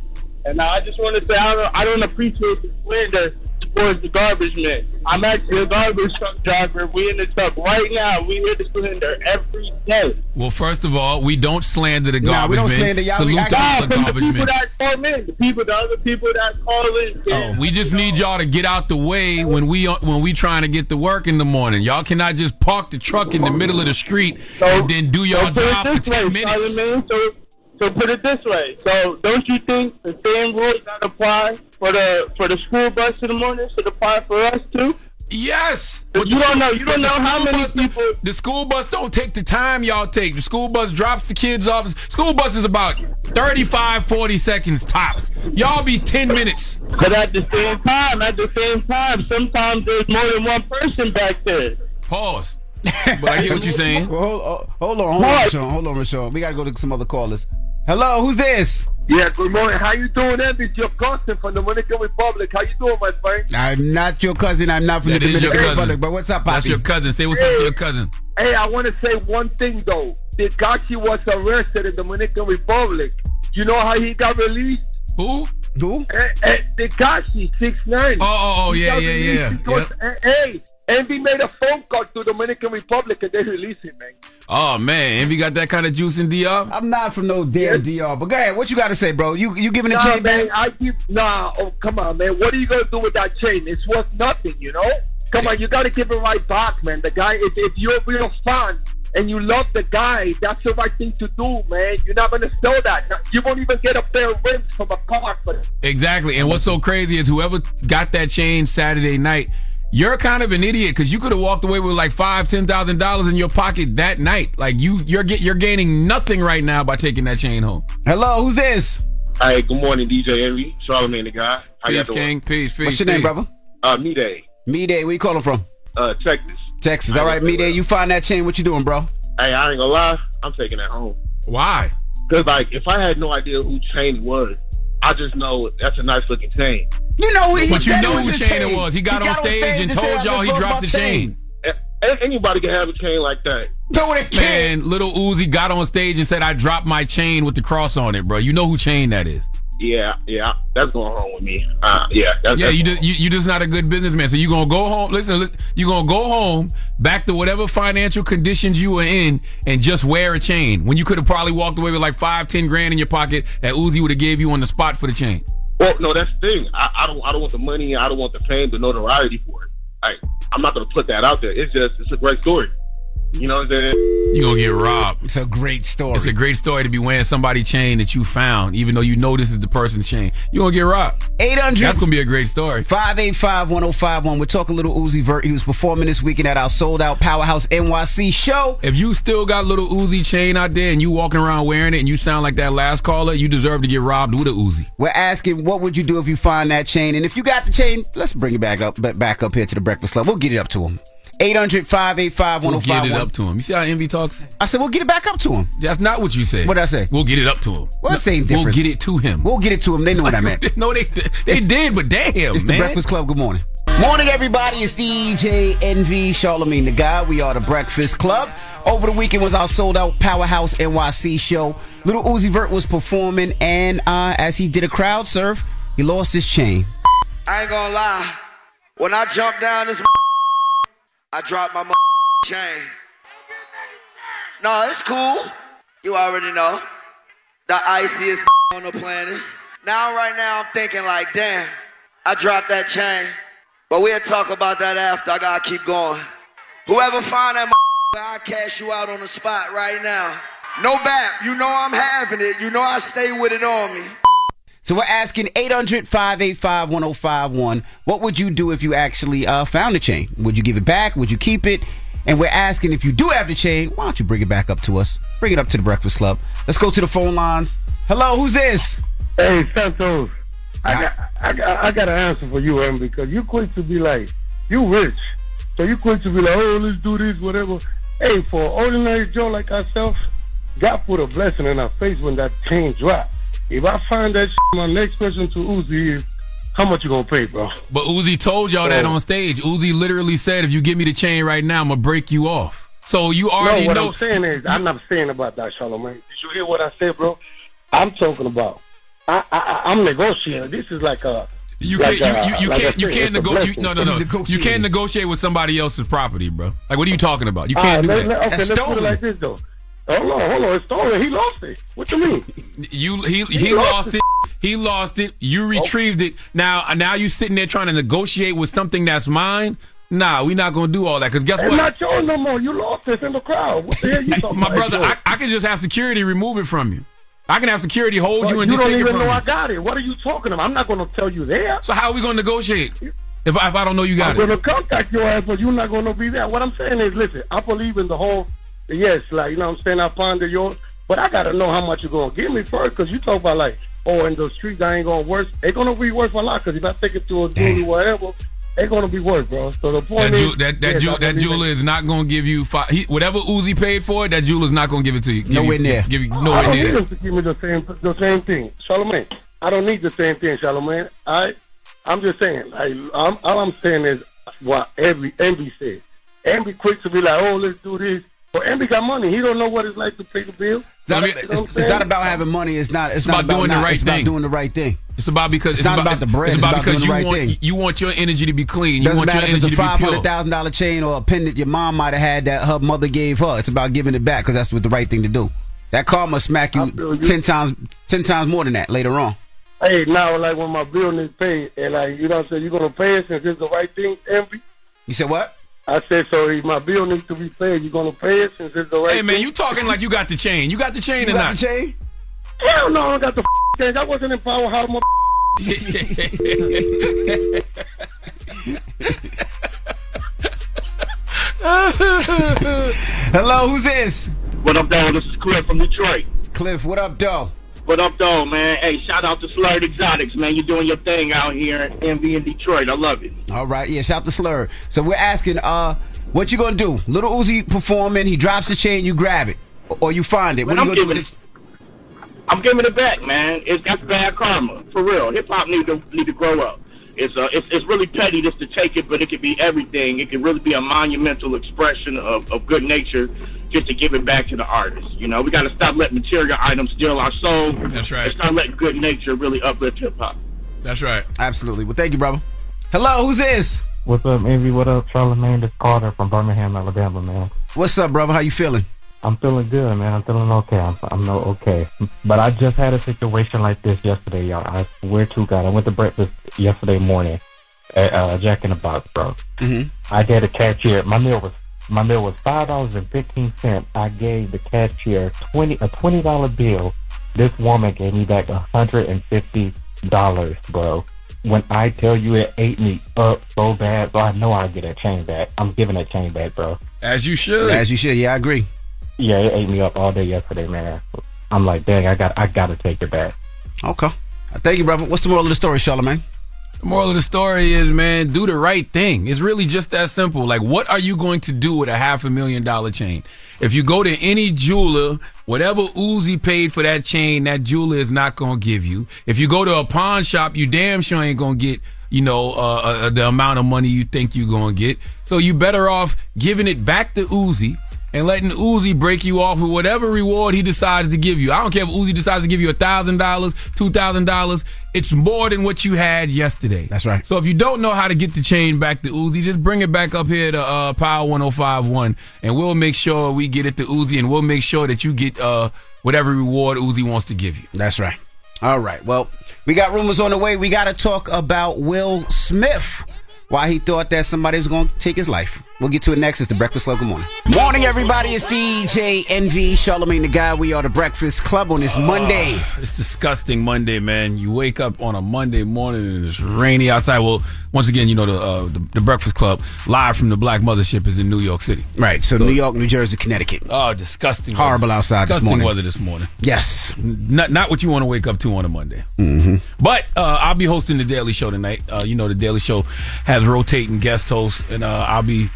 And uh, I just want to say I don't, I don't appreciate the slander towards the garbage man. I'm actually a garbage truck driver. We in the truck right now. We hear the slander every day. Well, first of all, we don't slander the Nah, garbage we don't men. slander y'all. We actually- to Nah, the from the people men. that call in, the people, the other people that call in. Oh, we just need y'all to get out the way when we uh, when we trying to get to work in the morning. Y'all cannot just park the truck in the middle of the street and then do your so job for ten way, minutes. Solomon. So, so put it this way. So don't you think the same rules that apply for the for the school bus in the morning should apply for us too? Yes. But you don't know. You don't know how many people. The school bus don't take the time y'all take. The school bus drops the kids off. School bus is about 35, 40 seconds tops. Y'all be 10 minutes. But at the same time, at the same time, sometimes there's more than one person back there. Pause. But I get what you're saying. Well, hold, oh, hold on, hold on, Rashawn. Hold on, Rashawn. We gotta go to some other callers. Hello, who's this? Yeah, good morning. How you doing, Envy? It's your cousin from the Dominican Republic. How you doing, my friend? I'm not your cousin. I'm not from That the Dominican. Republic. But what's up, Poppy? That's your cousin. Say what's up to your cousin. Hey, I want to say one thing though. Tekashi was arrested in the Dominican Republic. You know how he got released? Who? Who? Eh, eh, Tekashi, six nine. Oh, oh, oh, yeah, yeah, yeah. Because, eh, hey, Envy made a phone call to Dominican Republic and they released him, man. Oh man, Envy got that kind of juice in DR. I'm not from no damn DR. But go ahead. What you got to say, bro? You you giving a nah, chain man, back? I give nah. Oh, come on, man. What are you gonna do with that chain? It's worth nothing, you know. Come on, you gotta give it right back, man. The guy, if, if you're a real fan and you love the guy, that's the right thing to do, man. You're not gonna sell that. You won't even get a pair of rims from a car, but Exactly. And what's so crazy is whoever got that chain Saturday night, you're kind of an idiot because you could have walked away with like five, ten thousand dollars in your pocket that night. Like you, you're get, you're gaining nothing right now by taking that chain home. Hello, who's this? Hey, good morning, DJ Envy, Charlemagne the guy. How y'all Peace. King. Peace, peace. What's your name, brother? Uh, me day. Me Day. Where you calling from? Uh, Texas. Texas. All right, Me Day. You find that chain. What you doing, bro? Hey, I ain't gonna lie, I'm taking that home. Why? Cause like, if I had no idea who chain was, I just know that's a nice looking chain. You know he But you said know it was who a chain it was. He got He on got on stage stage and and told y'all he dropped the chain. A- Anybody can have a chain like that. Throw it Man, little Uzi got on stage and said, "I dropped my chain with the cross on it, bro." You know who chain that is? Yeah, yeah, that's going home with me. Uh, yeah, that's, yeah, that's you just you, you just not a good businessman. So you gonna go home. Listen, listen you gonna go home back to whatever financial conditions you were in and just wear a chain when you could have probably walked away with like five, ten grand in your pocket that Uzi would have gave you on the spot for the chain. Well, no, that's the thing. I, I don't, I don't want the money. I don't want the fame, the notoriety for it. I, I'm not gonna put that out there. It's just, it's a great story. You know what I'm saying? You're gonna get robbed. It's a great story. It's a great story to be wearing somebody's chain that you found, even though you know this is the person's chain. You're gonna get robbed. 800 That's gonna be a great story. 585 1051. We're talking little Uzi Vert. He was performing this weekend at our sold out Powerhouse NYC show. If you still got little Uzi chain out there and you walking around wearing it and you sound like that last caller, you deserve to get robbed with a Uzi. We're asking, what would you do if you find that chain? And if you got the chain, let's bring it back up, back up here to the Breakfast Club. We'll get it up to him. 800 585 We'll get it up to him. You see how Envy talks? I said, we'll get it back up to him. That's not what you said. What'd I say? We'll get it up to him. Well, that's same We'll get it to him. We'll get it to him. They know what I meant. no, they they did, but damn, It's the. Breakfast Club. Good morning. Morning, everybody. It's DJ Envy, Charlemagne the Guy. We are the Breakfast Club. Over the weekend was our sold out Powerhouse NYC show. Little Uzi Vert was performing, and uh, as he did a crowd surf, he lost his chain. I ain't gonna lie. When I jumped down this, I dropped my chain. No, it's cool. You already know. The iciest on the planet. Now, right now, I'm thinking like, damn, I dropped that chain. But we'll talk about that after. I gotta keep going. Whoever find that, I'll cash you out on the spot right now. No bap. You know I'm having it. You know I stay with it on me. So we're asking 800-585-1051, what would you do if you actually uh, found the chain? Would you give it back? Would you keep it? And we're asking if you do have the chain, why don't you bring it back up to us? Bring it up to the Breakfast Club. Let's go to the phone lines. Hello, who's this? Hey, Santos. I got, I got, I got an answer for you, Em, because you quick to be like, you rich. So you quick to be like, oh, let's do this, whatever. Hey, for an ordinary Joe like ourselves, God put a blessing in our face when that chain dropped. If I find that shit, my next question to Uzi is, how much you gonna pay, bro? But Uzi told y'all that on stage. Uzi literally said, "If you give me the chain right now, I'm gonna break you off." So you already no, what know. I'm saying is, I'm not saying about that, Charlemagne. Did you hear what I said, bro? I'm talking about. I, I, I'm negotiating. This is like a. You like can't. a- You, you, you like can't. You can't negotiate. No, no, no. You can't negotiate with somebody else's property, bro. Like, what are you talking about? You can't right, do let- that. let- okay, let's put it like this though. Hold on, hold on. It's stolen. He lost it. What you mean? You he he, He lost, lost it. He lost it. You oh. retrieved it. Now now you sitting there trying to negotiate with something that's mine. Nah, we not gonna do all that. Cause guess It's what? It's not yours no more. You lost it in the crowd. What the hell you talking My about? brother, I, I can just have security remove it from you. I can have security hold you and just. you don't take it even from know you. I got it. What are you talking about? I'm not going to tell you there. So how are we gonna negotiate if I, if I don't know you got I'm it? going to contact your ass, but you're not going to be there. What I'm saying is, listen, I believe in the whole, yes, like, you know what I'm saying, I ponder yours, but I got to know how much you're going to give me first, because you talk about, like, oh, in the streets, I ain't going to work. It's going to be worth a lot, because if I take it to a jewelry, whatever, it's going to be worth, bro. So the point That, is, ju- that, that, yes, ju- that jeweler is not going to give you five, he, whatever Uzi paid for it. That jeweler's not going to give it to you. Give Nowhere you, near. Give you I nowhere don't near need that. to give me the same the same thing, Charlemagne. I don't need the same thing, Charlemagne. I, I'm just saying. I, I'm, all I'm saying is what every Envy says. Envy quick to be like, oh, let's do this. But Envy got money. He don't know what it's like to pay the bill. It's not, it's, it's not about having money. It's not. It's, It's not about doing the right it's about thing. doing the right thing. It's about because It's not about the bread, It's it's about, about because doing you the right want thing. you want your energy to be clean. You Doesn't want your matter if energy it's a to five be hundred pure. thousand dollar chain or a pendant your mom might have had that her mother gave her. It's about giving it back because that's what the right thing to do. That car must smack you, you. ten times, ten times more than that later on. Hey, now like when my bill needs paid, and like you know, what I'm saying you're gonna pay it since it's the right thing. Envy. You said what? I said so. If my bill needs to be paid, you're gonna pay it since it's the right. Hey man, thing? you talking like you got the chain? You got the chain You or got not? the chain? Hell no, I don't got the f- change. I wasn't in power. powerhouse. Mother- Hello, who's this? What up, though? This is Cliff from Detroit. Cliff, what up, though? What up, though, man? Hey, shout out to Slurred Exotics, man. You're doing your thing out here in MV in Detroit. I love it. All right, yeah, shout out to Slur. So we're asking, uh, what you gonna do? Little Uzi performing, he drops the chain, you grab it, or you find it. What Man, I'm you gonna do? I'm giving it back, man. It's that's bad karma, for real. Hip hop need to need to grow up. It's uh, it's it's really petty just to take it, but it could be everything. It could really be a monumental expression of, of good nature, just to give it back to the artist. You know, we got to stop letting material items steal our soul. That's right. And start letting good nature really uplift hip hop. That's right. Absolutely. Well, thank you, brother. Hello, who's this? What's up, Envy? What up, Charlemagne? This Carter from Birmingham, Alabama, man. What's up, brother? How you feeling? I'm feeling good, man. I'm feeling okay. I'm, I'm no okay. But I just had a situation like this yesterday, y'all. I swear to God. I went to breakfast yesterday morning at uh, Jack in the Box, bro. Mm-hmm. I gave the cashier, my meal was my meal was five dollars and fifteen cents. I gave the cashier twenty a twenty dollar bill. This woman gave me back a hundred and fifty dollars, bro. When I tell you it ate me up so bad, so I know I'll get that chain back. I'm giving that chain back, bro. As you should. As you should. Yeah, I agree. Yeah, it ate me up all day yesterday, man. I'm like, dang, I got I gotta take it back. Okay. Thank you, brother. What's the moral of the story, Charlemagne? The moral of the story is, man, do the right thing. It's really just that simple. Like, what are you going to do with a half a million dollar chain? If you go to any jeweler, whatever Uzi paid for that chain, that jeweler is not going to give you. If you go to a pawn shop, you damn sure ain't going to get, you know, uh, uh, the amount of money you think you're going to get. So you better off giving it back to Uzi and letting Uzi break you off with whatever reward he decides to give you. I don't care if Uzi decides to give you a thousand dollars, two thousand dollars. It's more than what you had yesterday. That's right. So if you don't know how to get the chain back to Uzi, just bring it back up here to uh, Power 1051, and we'll make sure we get it to Uzi, and we'll make sure that you get uh, whatever reward Uzi wants to give you. That's right. All right. Well, we got rumors on the way. We got to talk about Will Smith. Why he thought that somebody was going to take his life. We'll get to it next. It's the Breakfast Club. Good morning. Morning, everybody. It's DJ Envy, Charlemagne the Guy. We are the Breakfast Club on this Monday. Ah, it's disgusting Monday, man. You wake up on a Monday morning and it's rainy outside. Well, once again, you know the uh, the, the Breakfast Club live from the Black Mothership is in New York City. Right. So, New York, New Jersey, Connecticut. Oh, disgusting. Horrible weather. outside this morning. weather this morning. Yes. Not not what you want to wake up to on a Monday. Mm-hmm. But uh, I'll be hosting the Daily Show tonight. Uh, you know, the Daily Show has rotating guest hosts, and uh, I'll be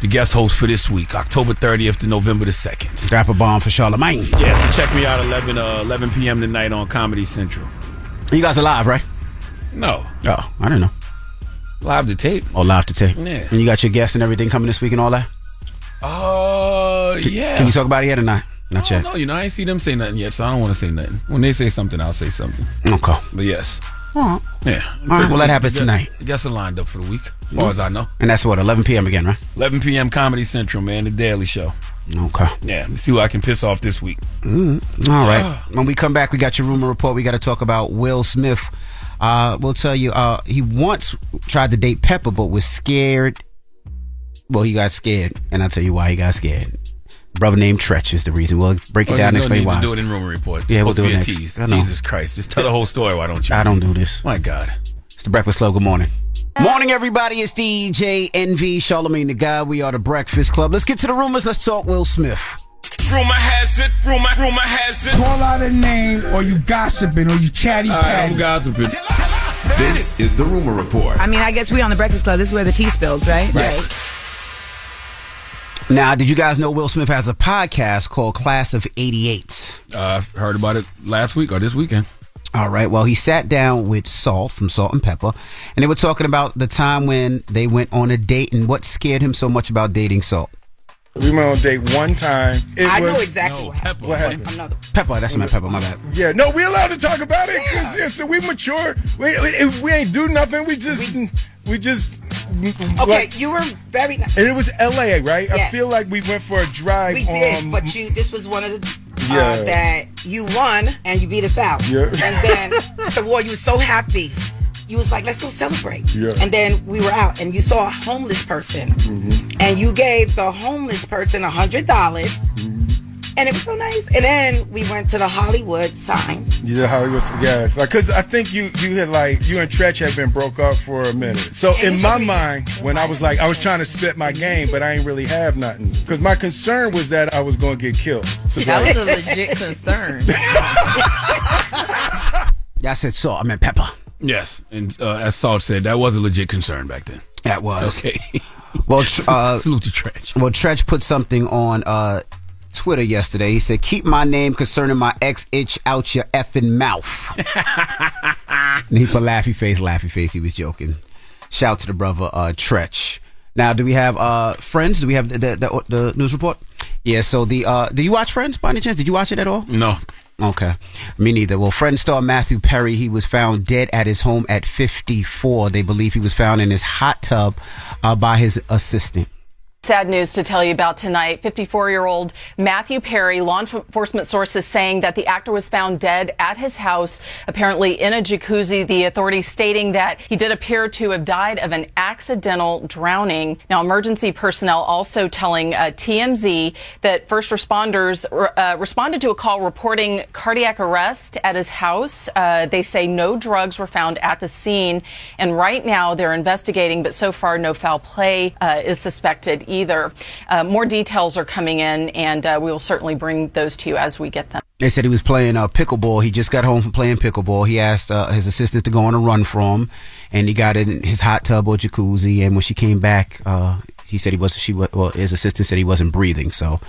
the guest host for this week, October 30th to November the 2nd. Drop a bomb for Charlemagne. Yeah, so check me out 11 uh, 11 p.m. tonight on Comedy Central. You guys are live, right? No, Oh, I don't know. live to tape. Oh, live to tape. Yeah. And you got your guests and everything coming this week and all that? Uh, yeah. Can you talk about it yet or not? Not yet. No, you know, I ain't see them say nothing yet, so I don't want to say nothing. When they say something, I'll say something. Okay. But yes. All right. Yeah. All right, well, that happens tonight. The guests are lined up for the week, as far as I know. And that's what, 11 p.m. again, right? 11 p.m. Comedy Central, man, the Daily Show. Okay. Yeah, let me see who I can piss off this week. Mm, all right. When we come back, we got your rumor report. We got to talk about Will Smith. Uh, we'll tell you, uh, he once tried to date Pepper, but was scared. Well, he got scared, and I'll tell you why he got scared. Brother named Treach is the reason. We'll break it Oh, down and explain need why. to do it in rumor report. It's Yeah, we'll do it to be a next. tease. Jesus Christ, just tell the whole story. Why don't you? I don't do this. My God. It's the Breakfast Club. Good morning. Morning, everybody. It's DJ Envy, Charlemagne the God. We are the Breakfast Club. Let's get to the rumors. Let's talk Will Smith. Rumor has it, rumor, rumor has it. Call out a name, or you gossiping, or you chatty patty. gossiping. This is the Rumor Report. I mean, I guess we on the Breakfast Club. This is where the tea spills, right? right? Now, did you guys know Will Smith has a podcast called Class of 88? Uh, I heard about it last week or this weekend. All right. Well, he sat down with Salt from Salt and Pepa, and they were talking about the time when they went on a date and what scared him so much about dating Salt. We went on a date one time. It I was, know exactly what happened. What happened? I'm not. Pepa, that's my Pepa, my bad. Yeah, no, we allowed to talk about it because yeah. so we mature. We, we we ain't do nothing. We just we, just Okay, like- you were very. and it was L.A. right? I feel like we went for a drive. We did, on, but you. This was one of the Yeah. uh, that you won and you beat us out. Yeah. And then the war, you were so happy. You was like, let's go celebrate. Yeah. And then we were out, and you saw a homeless person, and you gave the homeless person a hundred dollars, and it was so nice. And then we went to the Hollywood sign. Yeah, Hollywood. Yeah, like because I think you you had like you and Treach had been broke up for a minute. So in my mind, when I was like I was trying to spit my game, but I ain't really have nothing because my concern was that I was going to get killed. So That like- was a legit concern. Yeah, I said Salt. I meant Pepa. Yes, and uh, as Salt said, that was a legit concern back then. That was. Okay. Well, tr- uh, salute to Treach. Well, Treach put something on uh, Twitter yesterday. He said, "Keep my name concerning my ex itch out your effing mouth." and he put laughy face, laughy face. He was joking. Shout to the brother uh, Treach. Now, do we have uh, Friends? Do we have the the, the the news report? Yeah. So the uh, do you watch Friends by any chance? Did you watch it at all? No. Okay. Me neither. Well, Friends star Matthew Perry, he was found dead at his home at 54. They believe he was found in his hot tub uh, by his assistant. Sad news to tell you about tonight. 54 year old Matthew Perry, law enforcement sources saying that the actor was found dead at his house, apparently in a jacuzzi. The authorities stating that he did appear to have died of an accidental drowning. Now, emergency personnel also telling uh, TMZ that first responders uh, responded to a call reporting cardiac arrest at his house. Uh, they say no drugs were found at the scene, and right now they're investigating, but so far no foul play uh, is suspected either. Uh, more details are coming in, and uh, we will certainly bring those to you as we get them. They said he was playing uh, pickleball. He just got home from playing pickleball. He asked uh, his assistant to go on a run for him, and he got in his hot tub or jacuzzi. And when she came back, uh, he said he was she wa- well his assistant said he wasn't breathing. So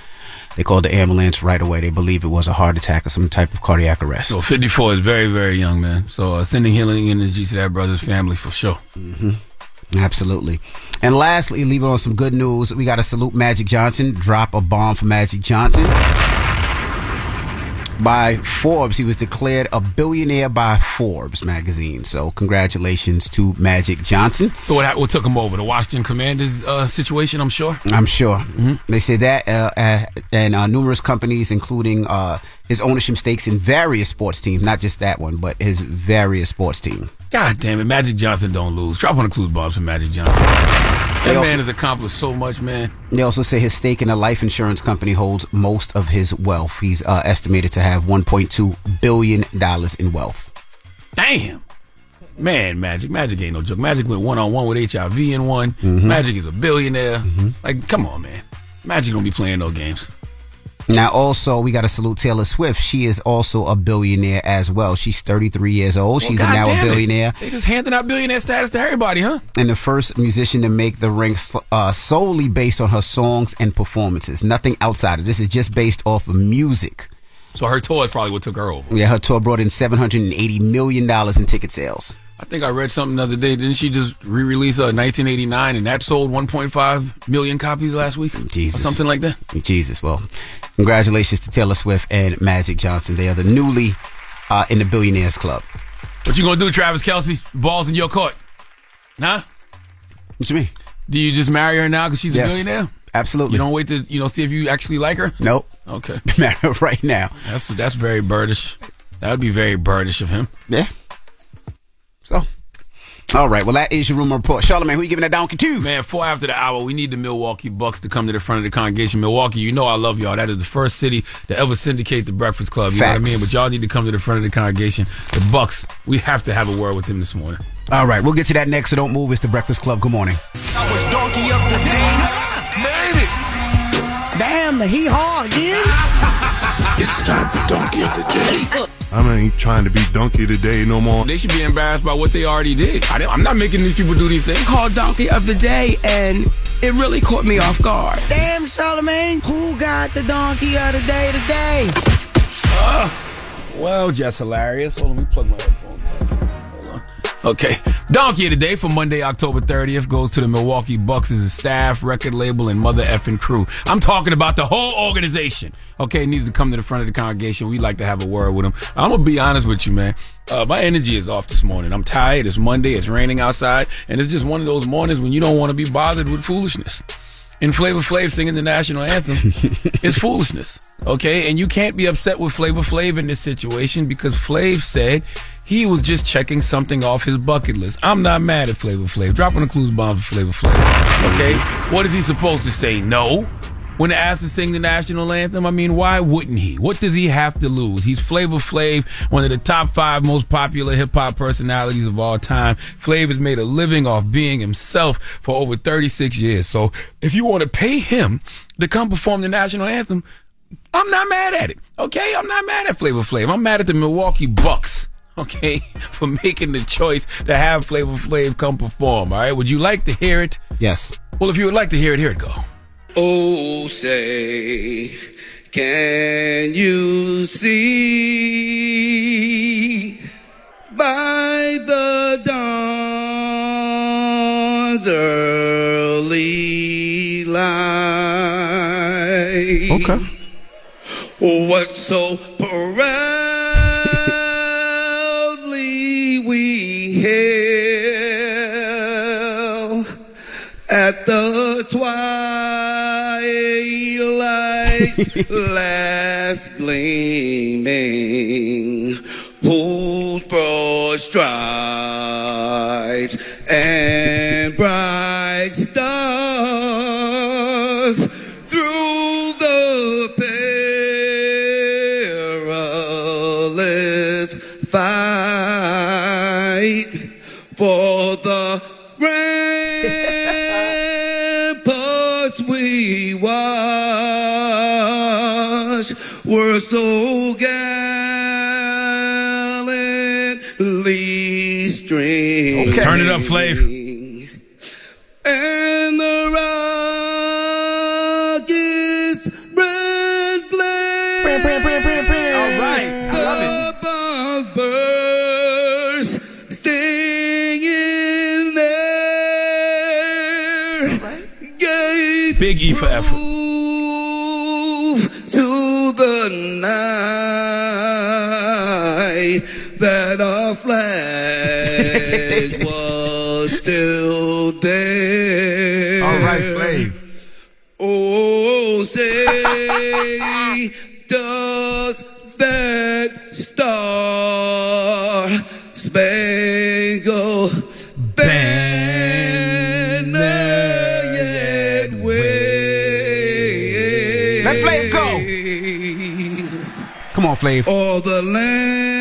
they called the ambulance right away. They believe it was a heart attack or some type of cardiac arrest. So 54 is very, very young, man. So uh, sending healing energy to that brother's family for sure. hmm Absolutely. And lastly, leave it on some good news. We got to salute Magic Johnson. Drop a bomb for Magic Johnson. By Forbes, he was declared a billionaire by Forbes magazine. So, congratulations to Magic Johnson. So what, what took him over? The Washington Commanders uh, situation, I'm sure. I'm sure. They say that, uh, uh, and uh, numerous companies, including uh, his ownership stakes in various sports teams, not just that one, but his various sports team. God damn it, Magic Johnson don't lose. Drop on the clues bombs for Magic Johnson. That They man also- has accomplished so much, man. They also say his stake in a life insurance company holds most of his wealth. He's uh, estimated to have 1.2 billion dollars in wealth. Damn. Man, Magic. Magic ain't no joke. Magic went one on one with HIV in one. Mm-hmm. Magic is a billionaire. Like, come on, man. Magic don't be playing no games. Now, also, we got to salute Taylor Swift. She is also a billionaire as well. She's 33 years old. She's Well, now a goddamn it. billionaire. They just handing out billionaire status to everybody, huh? and the first musician to make the ring uh, solely based on her songs and performances. Nothing outside of this is just based off of music. So her tour is probably what took her over. Yeah, her tour brought in seven hundred and eighty million dollars in ticket sales. I think I read something the other day. Didn't she just re-release uh, 1989 and that sold 1.5 million copies last week? Jesus. Something like that. Jesus, well, congratulations to Taylor Swift and Magic Johnson. They are the newly uh, in the Billionaires Club. What you gonna do, Travis Kelce? Balls in your court. Nah? What you mean? Do you just marry her now because she's Yes. a billionaire? Absolutely. You don't wait to you know see if you actually like her. Nope. Okay. Right now. That's that's very birdish. That would be very birdish of him. Yeah. So. All right. Well, that is your rumor report. Charlemagne, who you giving that donkey to? Man, four after the hour, we need the Milwaukee Bucks to come to the front of the congregation. Milwaukee, you know I love y'all. That is the first city to ever syndicate the Breakfast Club. You know what I mean? But y'all need to come to the front of the congregation. The Bucks, we have to have a word with them this morning. All right. We'll get to that next. So don't move. It's the Breakfast Club. Good morning. I was donkey up the day. Made it. Damn, the hee haw again. It's time for donkey of the day. I ain't trying to be donkey today no more. They should be embarrassed by what they already did. I, am not making these people do these things. Called donkey of the day, and it really caught me off guard. Damn, Charlemagne, who got the donkey of the day today? Uh, well, just hilarious. Hold on, let me plug my headphones. Okay. Donkey of the Day for Monday, October 30th goes to the Milwaukee Bucks as a staff, record label, and mother effing crew. I'm talking about the whole organization. Okay, needs to come to the front of the congregation. We'd like to have a word with them. I'm gonna be honest with you, man. Uh, my energy is off this morning. I'm tired. It's Monday. It's raining outside, and it's just one of those mornings when you don't want to be bothered with foolishness. And Flavor Flav singing the national anthem is foolishness. Okay, and you can't be upset with Flavor Flav in this situation because Flav said he was just checking something off his bucket list. I'm not mad at Flavor Flav. Dropping the clues bomb for Flavor Flav. Okay, what is he supposed to say? No. When asked to sing the national anthem, I mean, why wouldn't he? What does he have to lose? He's Flavor Flav, one of the top five most popular hip hop personalities of all time. Flav has made a living off being himself for over 36 years. So if you want to pay him to come perform the national anthem, I'm not mad at it. Okay, I'm not mad at Flavor Flav. I'm mad at the Milwaukee Bucks. Okay, for making the choice to have Flavor Flav come perform. All right, would you like to hear it? Yes. Well, if you would like to hear it, here it go. Oh, say, can you see by the dawn's early light? Okay. What so proudly twilight's last gleaming, whose broad stripes and bright stars through the perilous fight for watch were so gallantly streamed. Turn it up, Flav. And the rockets red flame. All right, I love it. The bombs burst, stinging there. Gave Big E for effort. flag was still there. All right, Flav. Oh, say, does that star spangle banner yet wave? Let Flav go. Come on, Flav. All the land.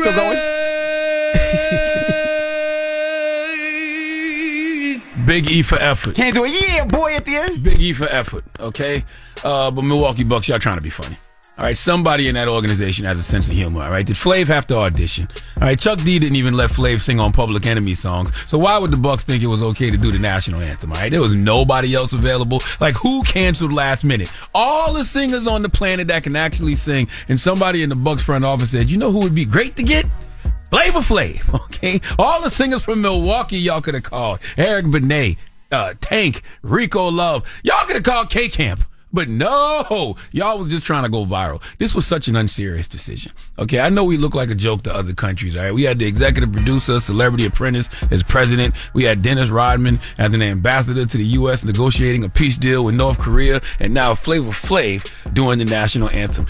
Still going? Big E for effort. Can't do it. Yeah, boy, at the end. Big E for effort, okay? Uh, but Milwaukee Bucks, y'all trying to be funny. All right, somebody in that organization has a sense of humor, all right? Did Flav have to audition? All right, Chuck D didn't even let Flav sing on Public Enemy songs. So why would the Bucks think it was okay to do the national anthem, all right? There was nobody else available. Like, who canceled last minute? All the singers on the planet that can actually sing. And somebody in the Bucks front office said, you know who would be great to get? Flavor Flav, okay? All the singers from Milwaukee y'all could have called. Eric Benet, uh, Tank, Rico Love. Y'all could have called K Camp. But no, y'all was just trying to go viral. This was such an unserious decision. Okay, I know we look like a joke to other countries, all right? We had the executive producer, Celebrity Apprentice as president. We had Dennis Rodman as an ambassador to the U.S. negotiating a peace deal with North Korea. And now Flavor Flav doing the national anthem.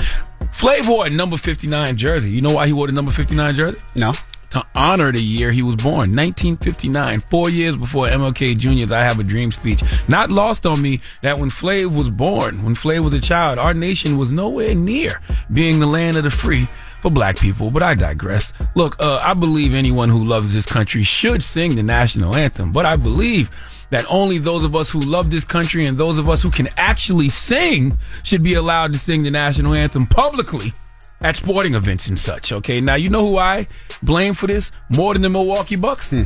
Flav wore a number 59 jersey. You know why he wore the number 59 jersey? No. To honor the year he was born, 1959, four years before MLK Jr.'s I Have a Dream speech. Not lost on me that when Flav was born, when Flav was a child, our nation was nowhere near being the land of the free for black people, but I digress. Look, uh, I believe anyone who loves this country should sing the national anthem, but I believe that only those of us who love this country and those of us who can actually sing should be allowed to sing the national anthem publicly at sporting events and such. Okay, now you know who I blame for this more than the Milwaukee Bucks? Hmm.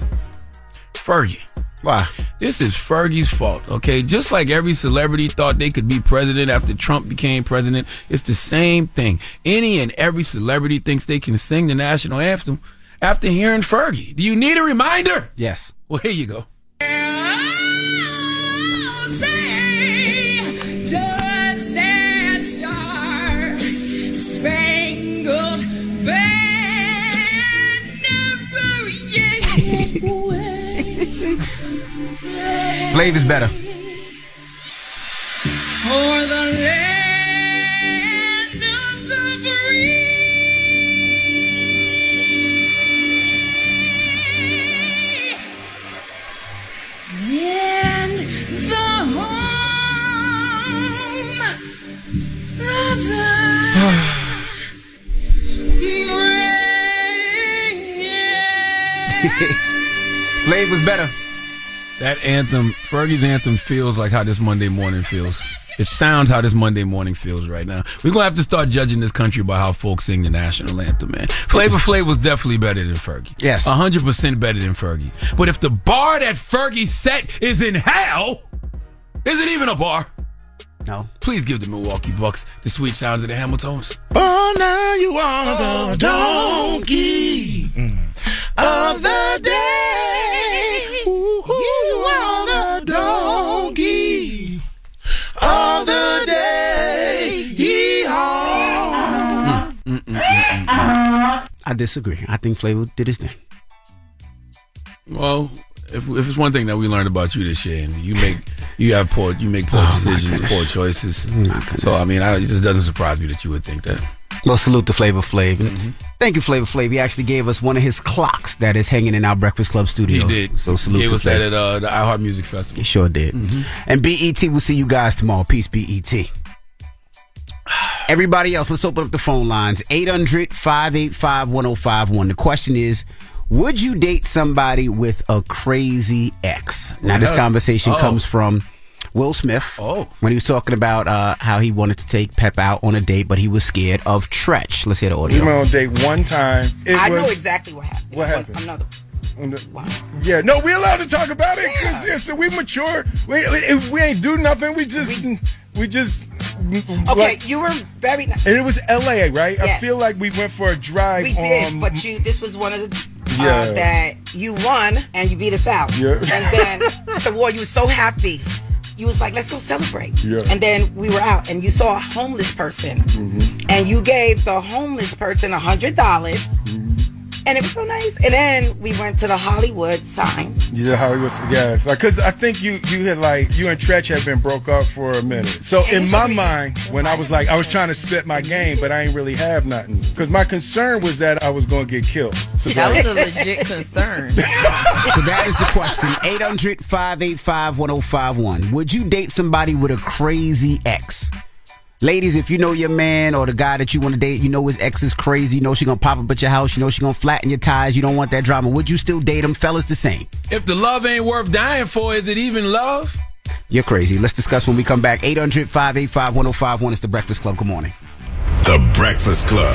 Fergie. Why? This is Fergie's fault, okay? Just like every celebrity thought they could be president after Trump became president, it's the same thing. Any and every celebrity thinks they can sing the national anthem after hearing Fergie. Do you need a reminder? Yes. Well, here you go. Home of the Flav was better. That anthem, Fergie's anthem, feels like how this Monday morning feels. It sounds how this Monday morning feels right now. We're gonna have to start judging this country by how folks sing the national anthem, man. Flavor Flav was definitely better than Fergie. Yes. hundred percent better than Fergie. But if the bar that Fergie set is in hell, is it even a bar? No. Please give the Milwaukee Bucks the sweet sounds of the Hamiltons. Oh, now you are the oh, donkey of the day. I disagree. I think Flavor did his thing. Well, if, if it's one thing that we learned about you this year, and you make you have poor you make poor Oh, decisions, poor choices. So I mean, I, it just doesn't surprise me that you would think that. Well, salute to Flavor Flav. Mm-hmm. Thank you, Flavor Flav. He actually gave us one of his clocks that is hanging in our Breakfast Club studio. He did. So salute Gave to us that Flav. at uh, the iHeart Music Festival. He sure did. And BET, we'll see you guys tomorrow. Peace, BET. Everybody else, let's open up the phone lines 800 585 1051. The question is Would you date somebody with a crazy ex? Now, this conversation Uh-oh. comes from Will Smith Oh. when he was talking about uh, how he wanted to take Pep out on a date, but he was scared of Treach. Let's hear the audio. We audio. went on a date one time. It I was, know exactly what happened. What happened? Another. Yeah, no, we allowed to talk about it because yeah. so we mature. We, we we ain't do nothing. We just we, just Okay, like- you were very nice. and it was L.A. right? I feel like we went for a drive. We did, on, but you. This was one of the Yeah. uh, that you won and you beat us out. Yeah. And then the war, you were so happy. You was like, let's go celebrate. Yeah. And then we were out, and you saw a homeless person, Mm-hmm. and you gave the homeless person a hundred dollars, And it was so nice. And then we went to the Hollywood sign. Yeah, Hollywood. Yeah, like because I think you you had like you and Treach had been broke up for a minute. So in my mind, when I was like I was trying to spit my game, but I ain't really have nothing because my concern was that I was going to get killed. So That like- was a legit concern. so that is the question 800 585 1051. Would you date somebody with a crazy ex? Ladies, if you know your man or the guy that you want to date, you know his ex is crazy, you know she gonna pop up at your house, you know she gonna flatten your tires, you don't want that drama. Would you still date him? Fellas, the same. If the love ain't worth dying for, is it even love? You're crazy. Let's discuss when we come back. 800 585 1051. It's the Breakfast Club. Good morning. The Breakfast Club.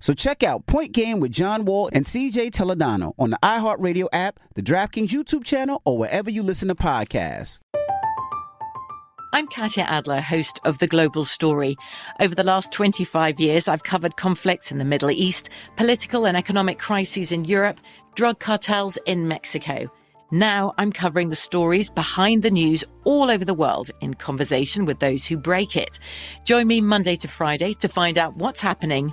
So check out Point Game with John Wall and CJ Toledano on the iHeartRadio app, the DraftKings YouTube channel, or wherever you listen to podcasts. I'm Katya Adler, host of The Global Story. Over the last 25 years, I've covered conflicts in the Middle East, political and economic crises in Europe, drug cartels in Mexico. Now I'm covering the stories behind the news all over the world in conversation with those who break it. Join me Monday to Friday to find out what's happening,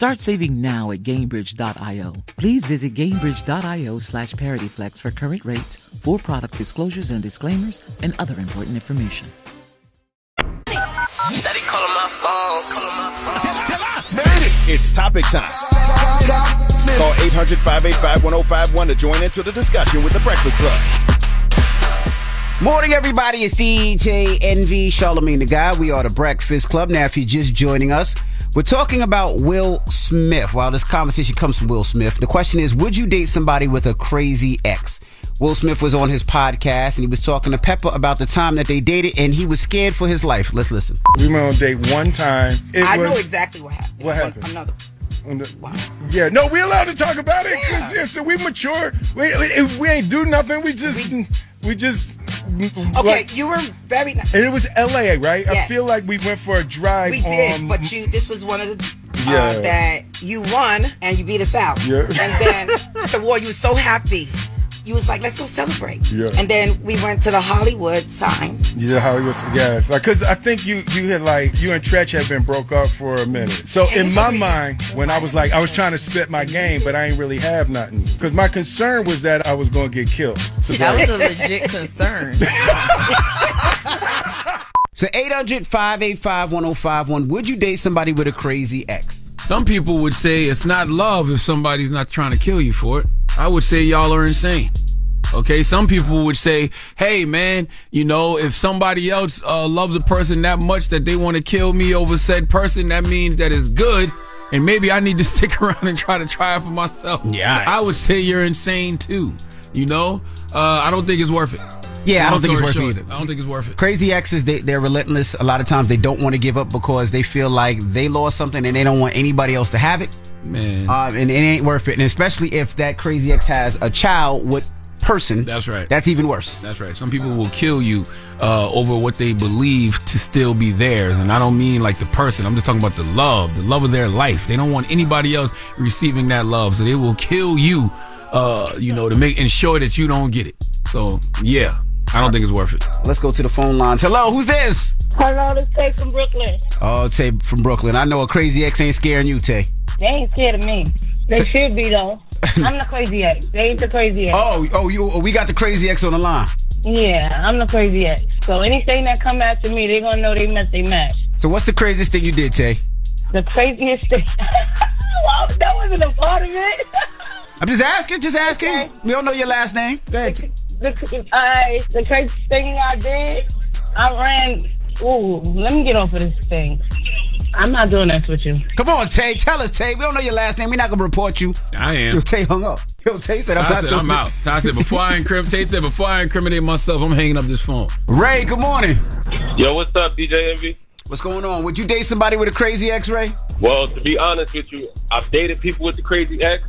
Start saving now at Gainbridge.io. Please visit Gainbridge.io slash ParityFlex for current rates, for product disclosures and disclaimers, and other important information. Steady calling my phone, calling my phone. It's topic time. Call 800 585 1051 to join into the discussion with the Breakfast Club. Morning, everybody. It's DJ Envy Charlemagne the God. We are the Breakfast Club. Now, if you're just joining us, we're talking about Will Smith. While this conversation comes from Will Smith, the question is Would you date somebody with a crazy ex? Will Smith was on his podcast and he was talking to Pepa about the time that they dated and he was scared for his life. Let's listen. We went on a date one time. It I was, know exactly what happened. What happened? Another. The- Yeah, no, we allowed to talk about it because yeah. so we mature. We, we we ain't do nothing. We just we, just Okay, like- you were very nice. and it was L.A. right? I feel like we went for a drive. We did, on, but you. This was one of the Yeah. uh, that you won and you beat us out. Yeah. And then the war, you were so happy. You was like, let's go celebrate. Yeah. And then we went to the Hollywood sign. Yeah, Hollywood. Yeah, like because I think you you had like you and Treach had been broke up for a minute. Mm-hmm. So in my mind, when I was like I was trying to spit my game, but I ain't really have nothing because my concern was that I was going to get killed. So That was a legit concern. So 800 585 1051. Would you date somebody with a crazy ex? Some people would say it's not love if somebody's not trying to kill you for it. I would say y'all are insane. Okay, some people would say, "Hey, man, you know, if somebody else uh, loves a person that much that they want to kill me over said person, that means that it's good, and maybe I need to stick around and try to try it for myself." Yeah. I would say you're insane too. You know, uh, I don't think it's worth it. Yeah, I don't think it's worth it either. I don't think it's worth it. Crazy exes, they, they're relentless. A lot of times they don't want to give up because they feel like they lost something and they don't want anybody else to have it. Man. Um, and it ain't worth it. And especially if that crazy ex has a child with person. That's right. That's even worse. That's right. Some people will kill you uh, over what they believe to still be theirs, and I don't mean like the person. I'm just talking about the love, the love of their life. They don't want anybody else receiving that love, so they will kill you. Uh, you know, to make ensure that you don't get it. So yeah, I don't think it's worth it. Let's go to the phone lines. Hello, who's this? Hello, this Tay from Brooklyn. Oh, Tay from Brooklyn. I know a crazy ex ain't scaring you, Tay. They ain't scared of me. They should be though. I'm the crazy ex. They ain't the crazy ex. Oh, oh, you. Oh, we got the crazy ex on the line. Yeah, I'm the crazy ex. So anything that come after me, they gonna know they messed they match. So what's the craziest thing you did, Tay? The craziest thing. well, that wasn't a part of it. I'm just asking, just asking. We don't know your last name. Go ahead. The, I, the craziest thing I did, I ran. Ooh, let me get off of this thing. I'm not doing that with you. Come on, Tay. Tell us, Tay. We don't know your last name. We're not gonna report you. I am. Yo, Tay hung up. Yo, Tay said I'm I not said I'm it. out. I said before I incriminate. Tate said before I incriminate myself, I'm hanging up this phone. Ray, good morning. Yo, what's up, DJ Envy? What's going on? Would you date somebody with a crazy ex, Ray? Well, to be honest with you, I've dated people with the crazy ex.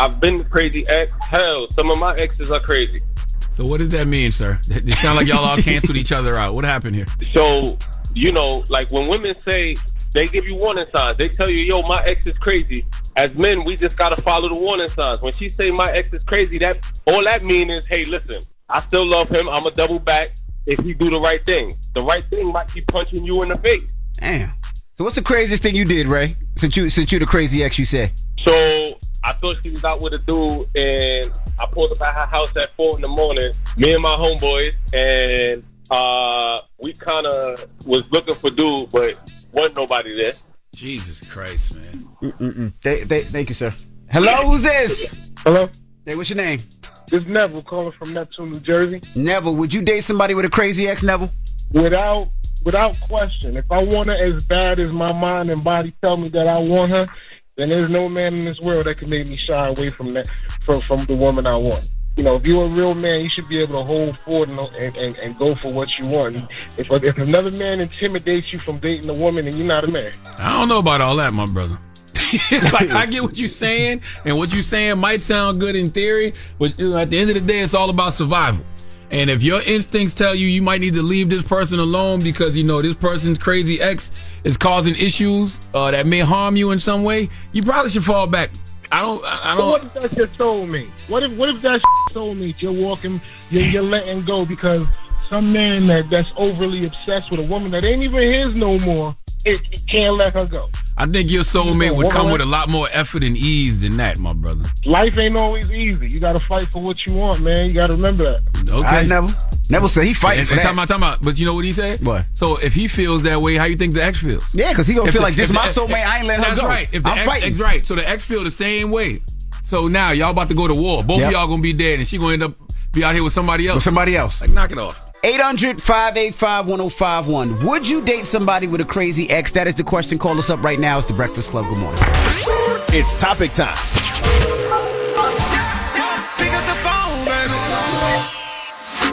I've been the crazy ex. Hell, some of my exes are crazy. So what does that mean, sir? It sounds like y'all all canceled each other out. What happened here? So, you know, like when women say they give you warning signs, they tell you, "Yo, my ex is crazy." As men, we just gotta follow the warning signs. When she say my ex is crazy, that all that mean is, "Hey, listen, I still love him. I'm a double back if he do the right thing. The right thing might be punching you in the face." Damn. So what's the craziest thing you did, Ray? Since you since you the crazy ex, you said. So I thought she was out with a dude, and I pulled up at her house at four in the morning. Me and my homeboys, and uh, we kind of was looking for dude, but wasn't nobody there. Jesus Christ, man. Mm-mm-mm. Th- th- thank you, sir. Hello, who's this? Hello. Hey, what's your name? This Neville calling from Neptune, New Jersey. Neville, would you date somebody with a crazy ex, Neville? Without without question, if I want her as bad as my mind and body tell me that I want her, then there's no man in this world that can make me shy away from that from from the woman I want. You know, if you're a real man, you should be able to hold forward and, and, and, go for what you want. If if another man intimidates you from dating a woman, and you're not a man. I don't know about all that, my brother. like I get what you're saying, and what you're saying might sound good in theory, but you know, at the end of the day, it's all about survival. And if your instincts tell you you might need to leave this person alone because you know this person's crazy ex is causing issues uh, that may harm you in some way, you probably should fall back. I don't. I I But what don't. if that's your soulmate? What if what if that's your soulmate? You're walking, you're, you're letting go because some man that that's overly obsessed with a woman that ain't even his no more, it, it can't let her go. I think your soulmate would come with a lot more effort and ease than that, my brother. Life ain't always easy. You got to fight for what you want, man. You got to remember that. Okay. I Neville. Neville said he fighting And, for and that. time out, time out. But you know what he said? What? So if he feels that way, how you think the ex feels? Yeah, because he gonna If feel the- like, this if my the- soulmate, I ain't letting her go. That's go. right. If the I'm ex, fighting. ex- right. So the ex feel the same way. So now y'all about to go to war. Both Yep. of y'all gonna be dead, and she gonna end up be out here with somebody else. With somebody else. Like knock it off. 800 585 1051. Would you date somebody with a crazy ex? That is the question. Call us up right now. It's the Breakfast Club. Good morning. It's topic time.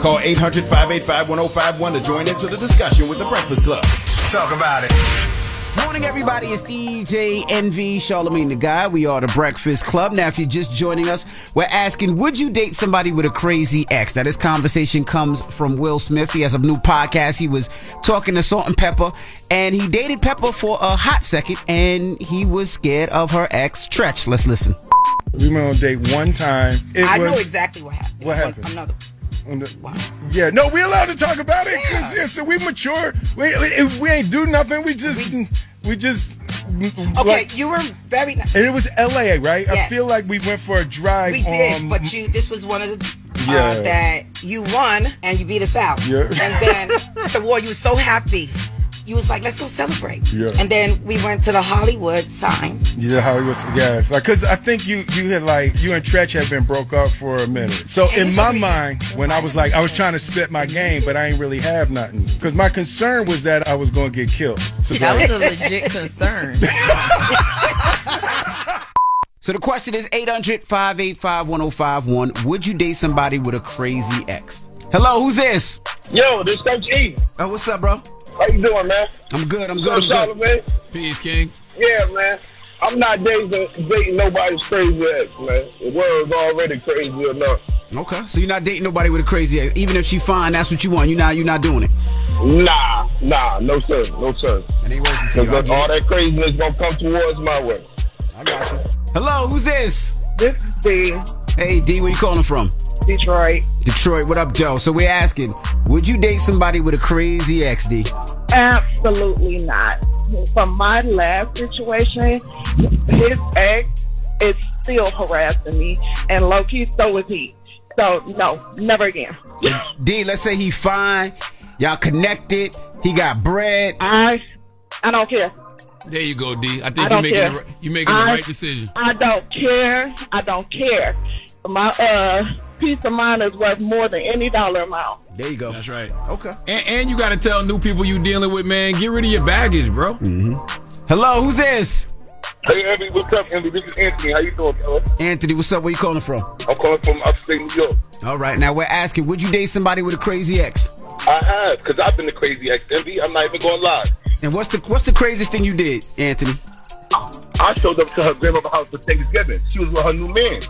Call 800 585 1051 to join into the discussion with The Breakfast Club. Talk about it. Morning, everybody. It's DJ Envy Charlemagne the God. We are the Breakfast Club. Now, if you're just joining us, we're asking, would you date somebody with a crazy ex? Now, this conversation comes from Will Smith. He has a new podcast. He was talking to Salt and Pepa, and he dated Pepa for a hot second, and he was scared of her ex, Treach. Let's listen. We went on a date one time. It I was, know exactly what happened. What happened? Another. On the- Yeah, no, we allowed to talk about it because yeah. so we mature. We, we we ain't do nothing. We just we, just Okay, like- you were very nice. and it was L.A. right? I feel like we went for a drive. We did, on, but you. This was one of the Yeah. uh, that you won and you beat us out. Yeah. And then the war, you were so happy. You was like, let's go celebrate. Yeah. And then we went to the Hollywood sign. Yeah, Hollywood. Yeah, like because I think you you had like you and Treach had been broke up for a minute. Mm-hmm. So in my mind, when I was like I was trying to spit my game, but I ain't really have nothing because my concern was that I was going to get killed. So That like- was a legit concern. So the question is 800 585 1051. Would you date somebody with a crazy ex? Hello, who's this? Yo, this Coach E. Oh, what's up, bro? How you doing, man? I'm good. I'm So, good. I'm good. Charlemagne? Peace, King. Yeah, man. I'm not dating dating nobody's crazy ex, man. The world's already crazy enough. Okay, so you're not dating nobody with a crazy ex. Even if she fine, that's what you want. You're not. You're not doing it. Nah, nah, no sir, no sir. It ain't working for you. Because all it. that craziness gonna come towards my way. I got you. Hello, who's this? This is D. Hey, D, where you calling from? Detroit. Detroit. What up, Joe? So we're asking, would you date somebody with a crazy ex, D? Absolutely not. From my last situation, his ex is still harassing me, and low key, so is he. So no, never again. D, let's say he fine, y'all connected, he got bread. I, I don't care. There you go, D. I think you're making care. the, you're making the I- right decision. I don't care. I don't care. My uh peace of mind is worth more than any dollar amount. There you go. That's right. Okay. And, and you got to tell new people you dealing with, man. Get rid of your baggage, bro. Mm-hmm. Hello, who's this? Hey, Andy, what's up, Andy? This is Anthony. How you doing, fella? Anthony, what's up? Where you calling from? I'm calling from upstate New York. All right, now we're asking, would you date somebody with a crazy ex? I have, because I've been the crazy ex, Envy. I'm not even going to lie. And what's the what's the craziest thing you did, Anthony? I showed up to her grandmother's house for Thanksgiving. She was with her new man.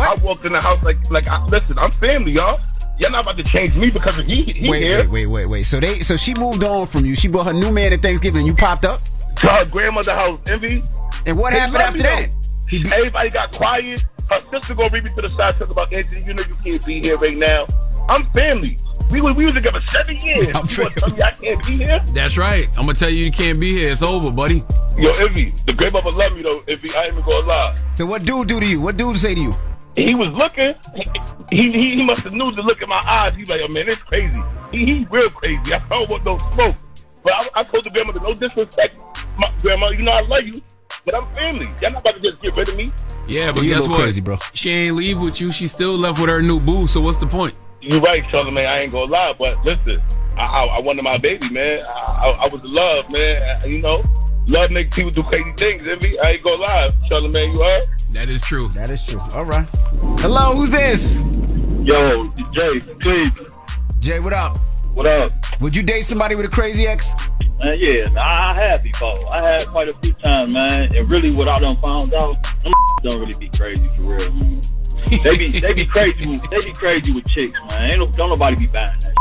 I walked in the house like, like, I, listen, I'm family, y'all. Y'all not about to change me because of he, he wait, here. wait, wait, wait, wait. So they so she moved on from you. She brought her new man at Thanksgiving and you popped up? To her grandmother's house, Envy. And what They happened after me, that? though. Everybody got quiet. Her sister gonna read me to the side talking about Anthony. You know you can't be here right now. I'm family. We were we was together seven years. you gonna tell me I can't be here? That's right. I'm gonna tell you you can't be here. It's over, buddy. Yo, Envy, the grandmother love me though. Envy, I ain't even gonna lie. So what dude do to you? What dude say to you? He was looking. He he, he must have knew to look at my eyes. He's like, oh man, it's crazy. He he real crazy. I don't want no smoke. But I, I told the grandmother, no disrespect, my grandma. You know I love you, but I'm family. Y'all not about to just get rid of me. Yeah, but You guess what? crazy, bro. She ain't leave with you. She still left with her new boo. So what's the point? You're right, Charlemagne. I ain't gonna lie, but listen, I, I, I wanted my baby, man. I, I, I was in love, man. You know, love makes people do crazy things. Envy, I ain't gonna lie, Charlemagne. You are. That is true. That is true. All right. Hello, who's this? Yo, Jay, please. Jay, what up? What up? Would you date somebody with a crazy ex? Man, yeah, I I have before. I had quite a few times, man. And really, what I done found out, them don't really be crazy for real, man. They be they be crazy. With, they be crazy with chicks, man. Ain't no, don't nobody be buying that.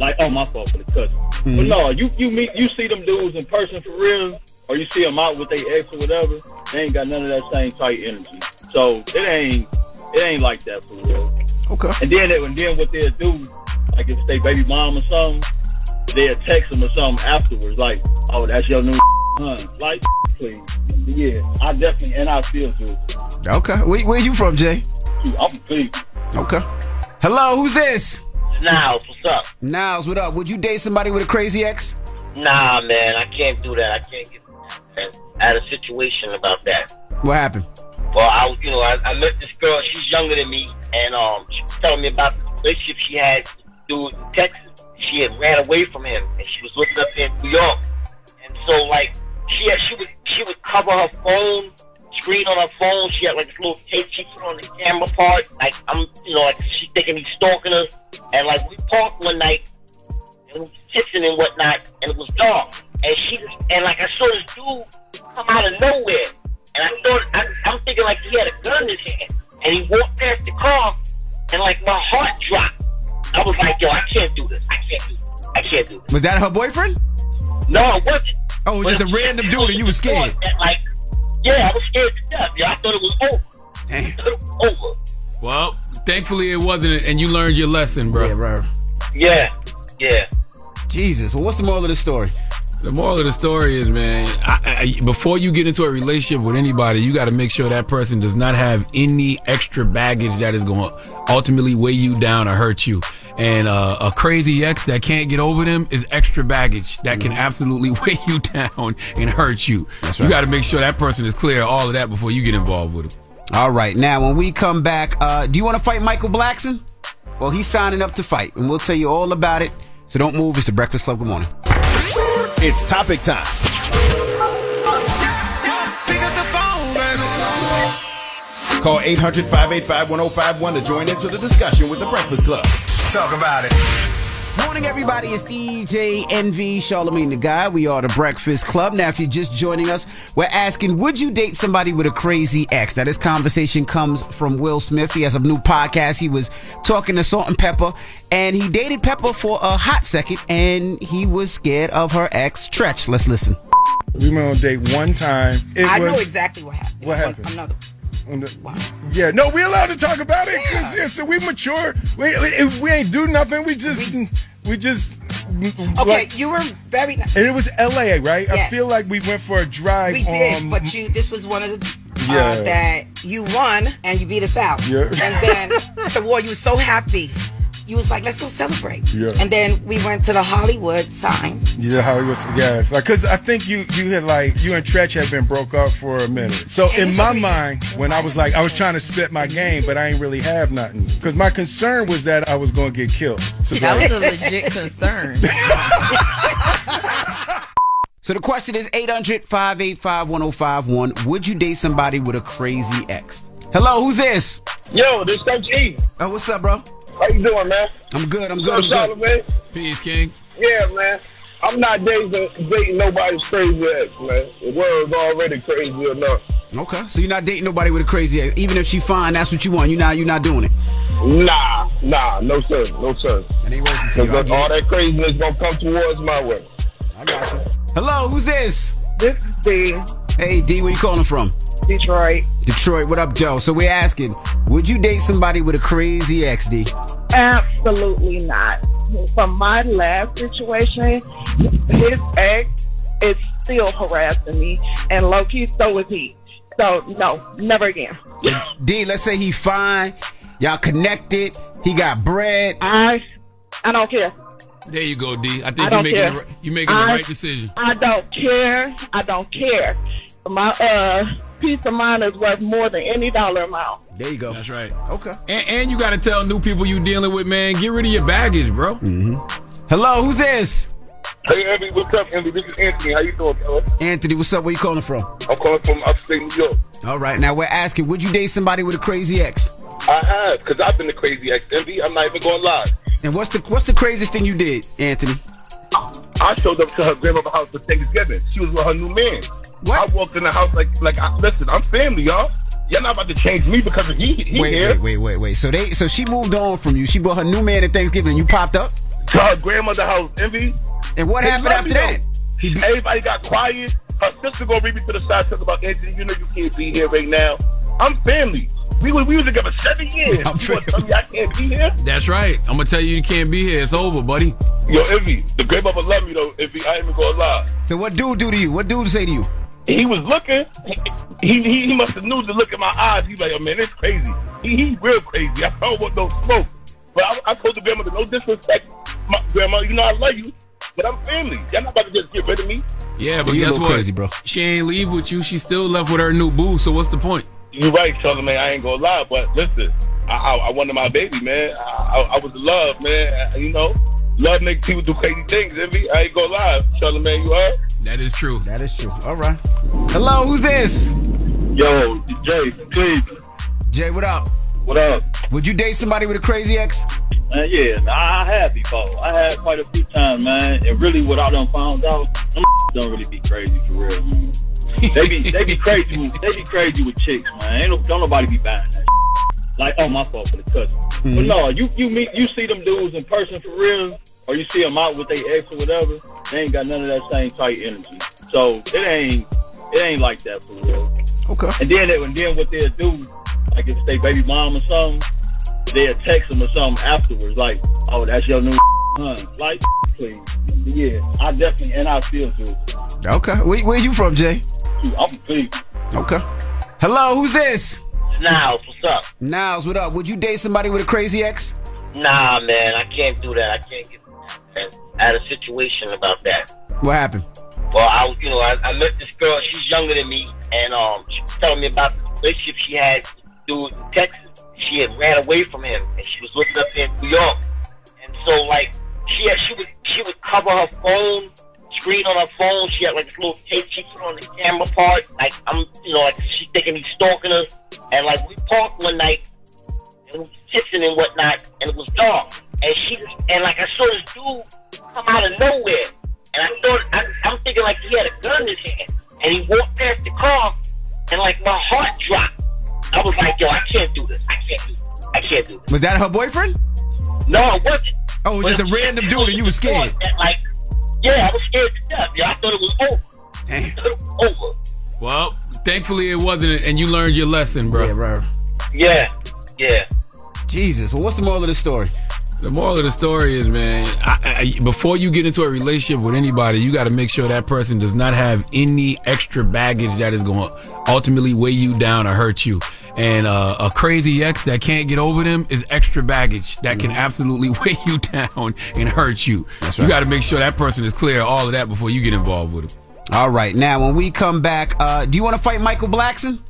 Like, oh my fault for the cousin. But Mm-hmm. no, you you meet you see them dudes in person for real, or you see them out with their ex or whatever. They ain't got none of that same tight energy. So it ain't it ain't like that for real. Okay. And then they, and then what they'll do, like if they baby mom or something, they'll text them or something afterwards, like, "Oh, that's your new son." Like, please, yeah, I definitely and I still do. Okay. Where, where you from, Jay? I'm please. Okay. Hello, who's this? Niles, what's up? Niles, what up? Would you date somebody with a crazy ex? Nah, man, I can't do that. I can't get out of situation about that. What happened? Well, I, you know, I, I met this girl. She's younger than me, and um, she was telling me about the relationship she had dude in Texas. She had ran away from him, and she was living up in New York. And so, like, she had, she would she would cover her phone screen on her phone. She had like this little tape she put on the camera part. Like I'm, you know, like she thinking he's stalking her. And like we park one night and we was kissing and whatnot, and it was dark. And she just, and like I saw this dude come out of nowhere, and I thought I, I'm thinking like he had a gun in his hand, and he walked past the car, and like my heart dropped. I was like, yo, I can't do this. I can't do this. I can't do this. Was that her boyfriend? No, it wasn't. Oh, it was just a random dude oh, and you were scared. That, like, yeah, I was scared to death. Yeah, I thought it was over. Damn. I thought it was over. Well, thankfully it wasn't, and you learned your lesson, bro. Yeah, bro. Yeah, yeah. Jesus. Well, what's the moral of the story? The moral of the story is, man, I, I, before you get into a relationship with anybody, you got to make sure that person does not have any extra baggage that is going to ultimately weigh you down or hurt you. And uh, a crazy ex that can't get over them is extra baggage that can absolutely weigh you down and hurt you. That's You got to make sure that person is clear of all of that before you get involved with them. All right. Now, when we come back, uh, do you want to fight Michael Blackson? Well, he's signing up to fight, and we'll tell you all about it. So don't move. It's the Breakfast Club. Good morning. It's topic time. Call 800 585 1051 to join into the discussion with the Breakfast Club. Talk about it. Morning, everybody. It's DJ Envy Charlemagne the God. We are the Breakfast Club. Now, if you're just joining us, we're asking, would you date somebody with a crazy ex? Now, this conversation comes from Will Smith. He has a new podcast. He was talking to Salt and Pepa, and he dated Pepa for a hot second, and he was scared of her ex, Treach. Let's listen. We went on a date one time. It I was, know exactly what happened. What happened? Another. on the- Yeah, no, we allowed to talk about it because yeah. so we mature. We, we we ain't do nothing. We just we, just Okay, like- you were very nice. and it was L.A. right? I feel like we went for a drive. We did, on, but you. This was one of the Yeah. uh, that you won and you beat us out. Yeah. And then the war, you were so happy. You was like, let's go celebrate. Yeah. And then we went to the Hollywood sign. Yeah, Hollywood. Yeah, like because I think you you had like you and Treach had been broke up for a minute. So in my mind, when I was like I was trying to spit my game, but I ain't really have nothing because my concern was that I was going to get killed. So That like- was a legit concern. So the question is 800 585 1051. Would you date somebody with a crazy ex? Hello, who's this? Yo, this Coach E. Oh, what's up, bro? How you doing, man? I'm good. I'm What's good. up, I'm good. Charlemagne? Peace, King. Yeah, man. I'm not dating, dating nobody's crazy ex, man. The world's already crazy enough. Okay, so you're not dating nobody with a crazy ex. Even if she fine, that's what you want. You're not. You're not doing it. Nah, nah, no sir, no sir. It ain't working for you. Because all that craziness gonna come towards my way. I got you. Hello, who's this? This is D. Hey, D, where you calling from? Detroit. Detroit. What up, Joe? So we're asking, would you date somebody with a crazy ex, D? Absolutely not. From my last situation, his ex is still harassing me, and low key, so is he. So no, never again. D, let's say he fine. Y'all connected. He got bread. I, I don't care. There you go, D. I think you're making, care. the, you're making the right decision. I don't care. I don't care. My uh peace of mind is worth more than any dollar amount. There you go. That's right. Okay. And, and you got to tell new people you dealing with, man, get rid of your baggage, bro. Mm-hmm. Hello, who's this? Hey, Andy, what's up, Andy? This is Anthony. How you doing, fella? Anthony, what's up? Where you calling from? I'm calling from upstate New York. All right, now we're asking, would you date somebody with a crazy ex? I have, because I've been the crazy ex Envy. I'm not even going to lie. And what's the what's the craziest thing you did, Anthony? I showed up to her grandmother's house for Thanksgiving. She was with her new man. I walked in the house like, like, I, listen, I'm family, y'all. Y'all not about to change me because of he, he wait, here. wait, wait, wait, wait. So they so she moved on from you. She brought her new man at Thanksgiving and you popped up? To her grandmother's house, Envy. And what happened after that? though. Everybody got quiet. Her sister gonna read me to the side talking about Anthony. You know you can't be here right now. I'm family. We were we was together seven years. you gonna tell me I can't be here? That's right. I'm going to tell you you can't be here. It's over, buddy. Yo, Envy, the grandmother love me though. Envy, I ain't even gonna lie. So what dude do to you? What dude say to you? He was looking. He he, he must have knew to look at my eyes. He like, oh man, it's crazy. He, he real crazy. I don't want no smoke. But I, I told the grandmother, no disrespect, my grandma. You know I love you, but I'm family. Y'all not about to just get rid of me. Yeah, but You guess what? crazy, bro. She ain't leave with you. She still left with her new boo. So what's the point? You're right, Charlemagne. I ain't gonna lie, but listen, I, I, I wanted my baby, man. I, I, I was in love, man. You know, love make people do crazy things. Envy, I ain't gonna lie, Charlemagne. You heard? That is true. That is true. All right. Hello, who's this? Yo, Jay, please. Jay, what up? What up? Would you date somebody with a crazy ex? Man, yeah, I had before. I had quite a few times, man. And really, what I done found out, them don't really be crazy for real. Man. They be they be crazy. With, they be crazy with chicks, man. Ain't no, don't nobody be buying that. Like, oh, my fault for the cussing. But Mhm. no, you you meet you see them dudes in person for real, or you see them out with their ex or whatever. They ain't got none of that same tight energy. So it ain't it ain't like that for real. Okay. And then it, and then what they'll do, like if they baby mom or something, they'll text them or something afterwards, like, oh, that's your new huh? Like, please, yeah, I definitely and I still do. Okay. Where, where you from, Jay? I'm please. Okay. Hello, who's this? Niles, what's up? Niles, what up? Would you date somebody with a crazy ex? Nah, man, I can't do that. I can't get out of situation about that. What happened? Well, I, was- you know, I, I met this girl. She's younger than me, and um, she was telling me about the relationship she had through Texas. She had ran away from him, and she was living up in New York. And so, like, she had, she would she would cover her phone screen on her phone. She had like this little tape she put on the camera part. Like I'm, you know, like she thinking he's stalking her. And like we parked one night, and we kissing and whatnot, and it was dark. And she was, and like I saw this dude come out of nowhere, and I thought I, I'm thinking like he had a gun in his hand, and he walked past the car, and like my heart dropped. I was like, yo, I can't do this. I can't do this. I can't do this. Was that her boyfriend? No, it wasn't. Oh, it was just a random dude oh, and you were scared. And, like, yeah, I was scared to death. Yeah, I thought it was over. Damn. I thought it was over. Well, thankfully it wasn't, and you learned your lesson, bro. Yeah, bro. Yeah, yeah. Jesus. Well, what's the moral of the story? The moral of the story is, man, I, I, before you get into a relationship with anybody, you got to make sure that person does not have any extra baggage that is going to ultimately weigh you down or hurt you. And uh, a crazy ex that can't get over them is extra baggage that can absolutely weigh you down and hurt you. That's You got to make sure that person is clear of all of that before you get involved with them. All right. Now, when we come back, uh, do you want to fight Michael Blackson?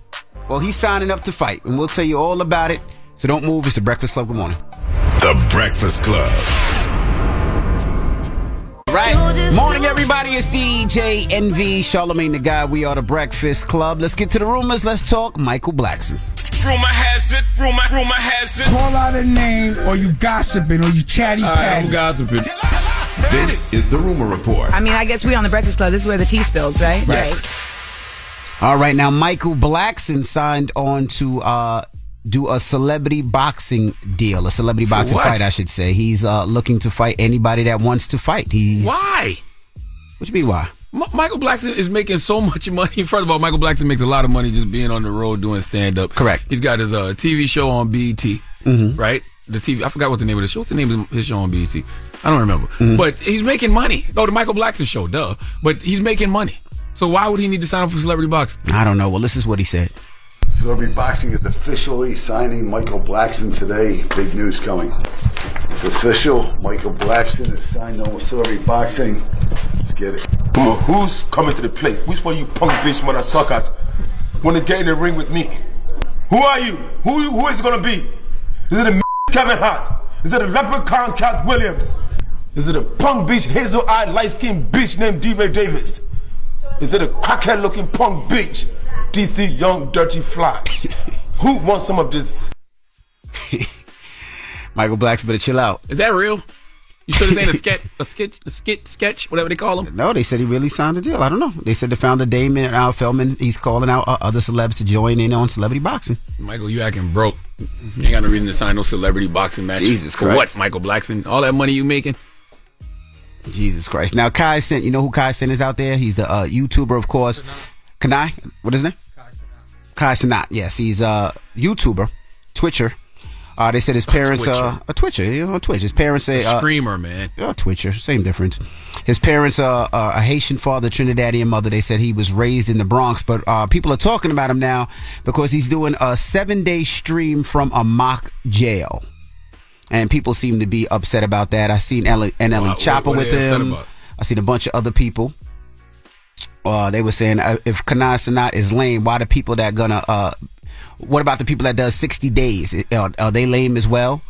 Well, he's signing up to fight, and we'll tell you all about it. So don't move. It's the Breakfast Club. Good morning. The Breakfast Club. Right. Morning, everybody. It's DJ Envy, Charlemagne the God. We are the Breakfast Club. Let's get to the rumors. Let's talk Michael Blackson. Rumor has it, rumor, rumor has it. Call out a name, or you gossiping, or you chatty patty. gossiping. This is the Rumor Report. I mean, I guess we on the Breakfast Club. This is where the tea spills, right? Right. All right. Now, Michael Blackson signed on to uh, do a celebrity boxing deal, a celebrity boxing what? fight, I should say. He's uh, looking to fight anybody that wants to fight. He's Why? What you mean? Why? M- Michael Blackson is making so much money. First of all, Michael Blackson makes a lot of money just being on the road doing stand up. Correct. He's got his uh, TV show on BET, Mhm. right? The TV. I forgot what the name of the show. What's the name of his show on BET? I don't remember. Mm-hmm. But he's making money. Oh, the Michael Blackson show, duh. But he's making money. So why would he need to sign up for celebrity boxing? I don't know. Well, this is what he said. Celebrity Boxing is officially signing Michael Blackson today. Big news coming. It's official. Michael Blackson is signed on with Celebrity Boxing. Let's get it. Who's coming to the plate? Which one of you punk bitch mother suckers want to get in the ring with me? Who are you? Who who is it gonna be? Is it a Kevin Hart? Is it a leprechaun Katt Williams? Is it a punk bitch, hazel-eyed, light-skinned bitch named DeRay Davis? Is it a crackhead-looking punk bitch, DC Young Dirty Fly? Who wants some of this? Michael Blackson better chill out. Is that real? You sure this ain't a sketch, a sketch, a skit, sketch, whatever they call them? No, they said he really signed a deal. I don't know. They said the founder Damon Al Feldman he's calling out uh, other celebs to join in on celebrity boxing. Michael, you acting broke. You ain't got no reason to sign no celebrity boxing match. Jesus For Christ. what, Michael Blackson? All that money you making? Jesus Christ! Now Kai Cenat, you know who Kai Cenat is out there? He's the uh, YouTuber, of course. Kanai, what is his name? Kai Cenat. Yes, he's a YouTuber, Twitcher. Uh, they said his parents, uh, Twitcher. a Twitcher, you know, on Twitch. His parents say, uh, Screamer, man. Yeah, Twitcher, same difference. His parents are uh, a Haitian father, Trinidadian mother. They said he was raised in the Bronx, but uh, people are talking about him now because he's doing a seven day stream from a mock jail. And people seem to be upset about that. I seen Ellie, NLE Wow, Chopper what- what with are they upset him. I seen a bunch of other people. Uh, they were saying uh, if Kanai Cenat is lame, why the people that gonna? Uh, what about the people that does sixty days? Are, are they lame as well?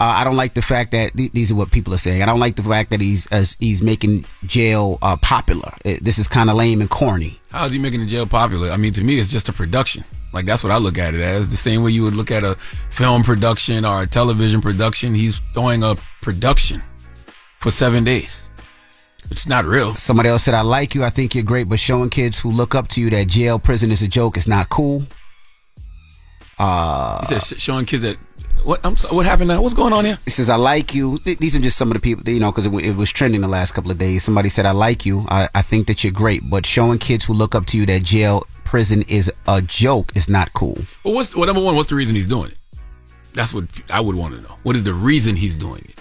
Uh, I don't like the fact that th- these are what people are saying. I don't like the fact that he's he's making jail uh, popular. It- this is kind of lame and corny. How is he making the jail popular? I mean, to me, it's just a production. Like that's what I look at it as. The same way you would look at a film production or a television production. He's throwing a production for seven days. It's not real. Somebody else said, I like you, I think you're great, but showing kids who look up to you that jail, prison is a joke is not cool. Uh, He said showing kids that what I'm what happened now? What's going on here? He says, I like you. These are just some of the people, you know, because it, it was trending the last couple of days. Somebody said, I like you. I, I think that you're great, but showing kids who look up to you that jail, prison is a joke is not cool. Well, what's well number one? What's the reason he's doing it? That's what I would want to know. What is the reason he's doing it?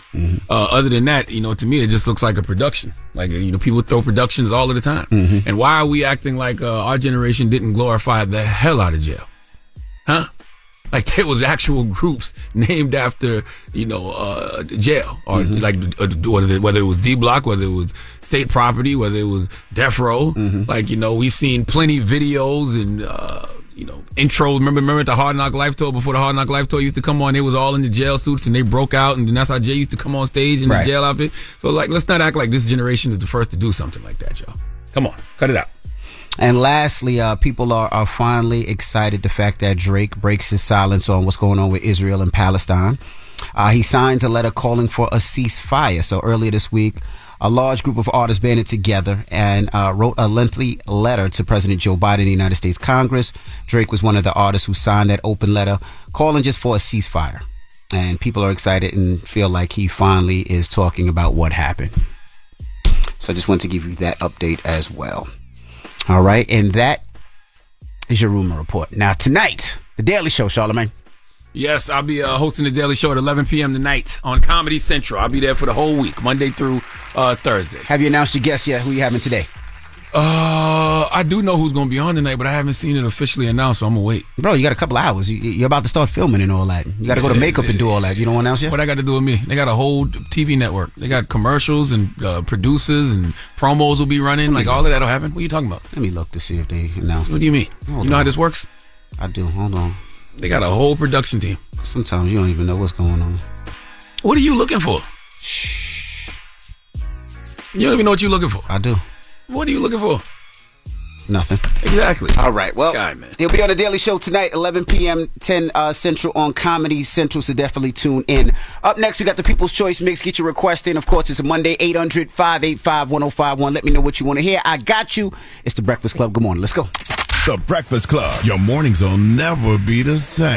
Uh, other than that, you know, to me, it just looks like a production. Like you know, people throw productions all of the time. And why are we acting like uh, our generation didn't glorify the hell out of jail? Huh? Like there was actual groups named after you know uh, jail or like uh, whether it, was D Block, whether it was state property, whether it was death row. Like you know we've seen plenty videos and uh, you know intro. Remember remember the Hard Knock Life tour before the Hard Knock Life tour used to come on. They was all in the jail suits and they broke out and then that's how Jay used to come on stage in Right. the jail outfit. So like let's not act like this generation is the first to do something like that, y'all. Come on, cut it out. And lastly, uh, people are, are finally excited the fact that Drake breaks his silence on what's going on with Israel and Palestine. Uh, he signs a letter calling for a ceasefire. So earlier this week, a large group of artists banded together and uh, wrote a lengthy letter to President Joe Biden in the United States Congress. Drake was one of the artists who signed that open letter calling just for a ceasefire. And people are excited and feel like he finally is talking about what happened. So I just want to give you that update as well. All right, and that is your rumor report. Now tonight, the Daily Show, Charlemagne. Yes, I'll be uh, hosting the Daily Show at 11 p.m. tonight on Comedy Central. I'll be there for the whole week, Monday through uh, Thursday. Have you announced your guest yet? Who you having today? Uh, I do know who's going to be on tonight, but I haven't seen it officially announced, so I'm gonna wait. Bro, you got a couple hours. You, you're about to start filming and all that. You got to go to makeup and do all that. You don't announce yet? What I got to do with me? They got a whole TV network. They got commercials and uh, producers and promos will be running. Like all of that'll happen. What are you talking about? Let me look to see if they announced. What do you mean? Hold you know on. how this works? I do. Hold on. They got a whole production team. Sometimes you don't even know what's going on. What are you looking for? You don't even know what you're looking for. I do. What are you looking for? Nothing. Exactly. All right. Well, Sky, man. he'll be on the Daily Show tonight, 11 p.m., 10 uh, Central on Comedy Central. So definitely tune in. Up next, we got the People's Choice Mix. Get your request in. Of course, it's a Monday, 800 585 1051. Let me know what you want to hear. I got you. It's the Breakfast Club. Good morning. Let's go. The Breakfast Club. Your mornings will never be the same.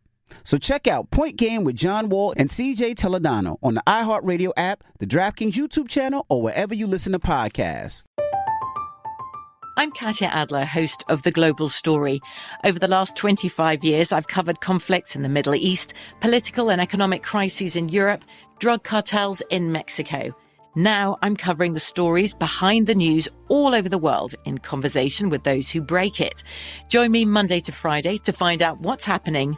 So check out Point Game with John Wall and CJ Toledano on the iHeartRadio app, the DraftKings YouTube channel, or wherever you listen to podcasts. I'm Katya Adler, host of The Global Story. Over the last 25 years, I've covered conflicts in the Middle East, political and economic crises in Europe, drug cartels in Mexico. Now I'm covering the stories behind the news all over the world in conversation with those who break it. Join me Monday to Friday to find out what's happening,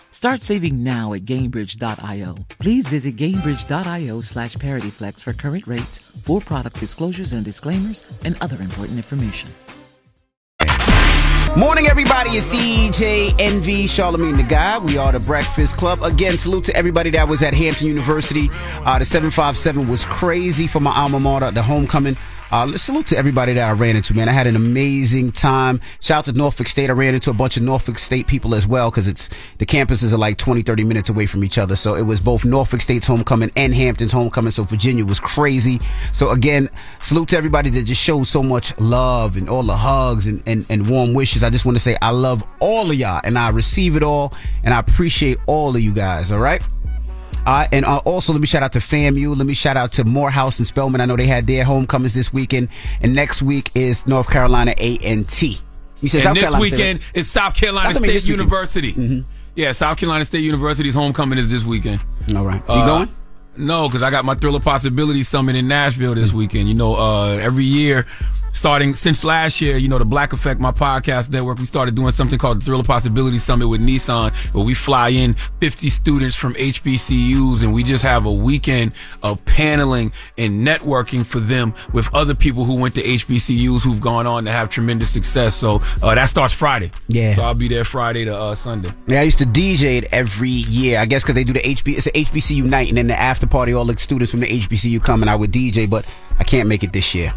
Start saving now at Gainbridge.io. Please visit Gainbridge.io slash ParityFlex for current rates, for product disclosures and disclaimers, and other important information. Morning, everybody. It's DJ Envy Charlemagne the God. We are the Breakfast Club. Again, salute to everybody that was at Hampton University. Uh, the 757 was crazy for my alma mater, the homecoming. Uh, salute to everybody that I ran into, man. I had an amazing time. Shout out to Norfolk State. I ran into a bunch of Norfolk State people as well because it's the campuses are like 20, 30 minutes away from each other. So it was both Norfolk State's homecoming and Hampton's homecoming. So Virginia was crazy. So again, salute to everybody that just showed so much love and all the hugs and, and, and warm wishes. I just want to say I love all of y'all and I receive it all and I appreciate all of you guys. All right. Uh, and uh, also, let me shout out to FAMU. Let me shout out to Morehouse and Spelman. I know they had their homecomings this weekend. And next week is North Carolina A&T. You said and South this Carolina weekend State. is South Carolina State University. Mm-hmm. Yeah, South Carolina State University's homecoming is this weekend. All right. You uh, going? No, because I got my Thriller Possibility Summit in Nashville this weekend. You know, uh, every year starting since last year, you know, the Black Effect, my podcast network, we started doing something called the Thriller Possibility Summit with Nissan, where we fly in 50 students from HBCUs and we just have a weekend of paneling and networking for them with other people who went to HBCUs who've gone on to have tremendous success. So uh, that starts Friday. Yeah. So I'll be there Friday to uh, Sunday. Yeah, I used to DJ it every year. I guess because they do the HB, it's an HBCU night, and then the after party, all the students from the HBCU come and I would DJ, but I can't make it this year.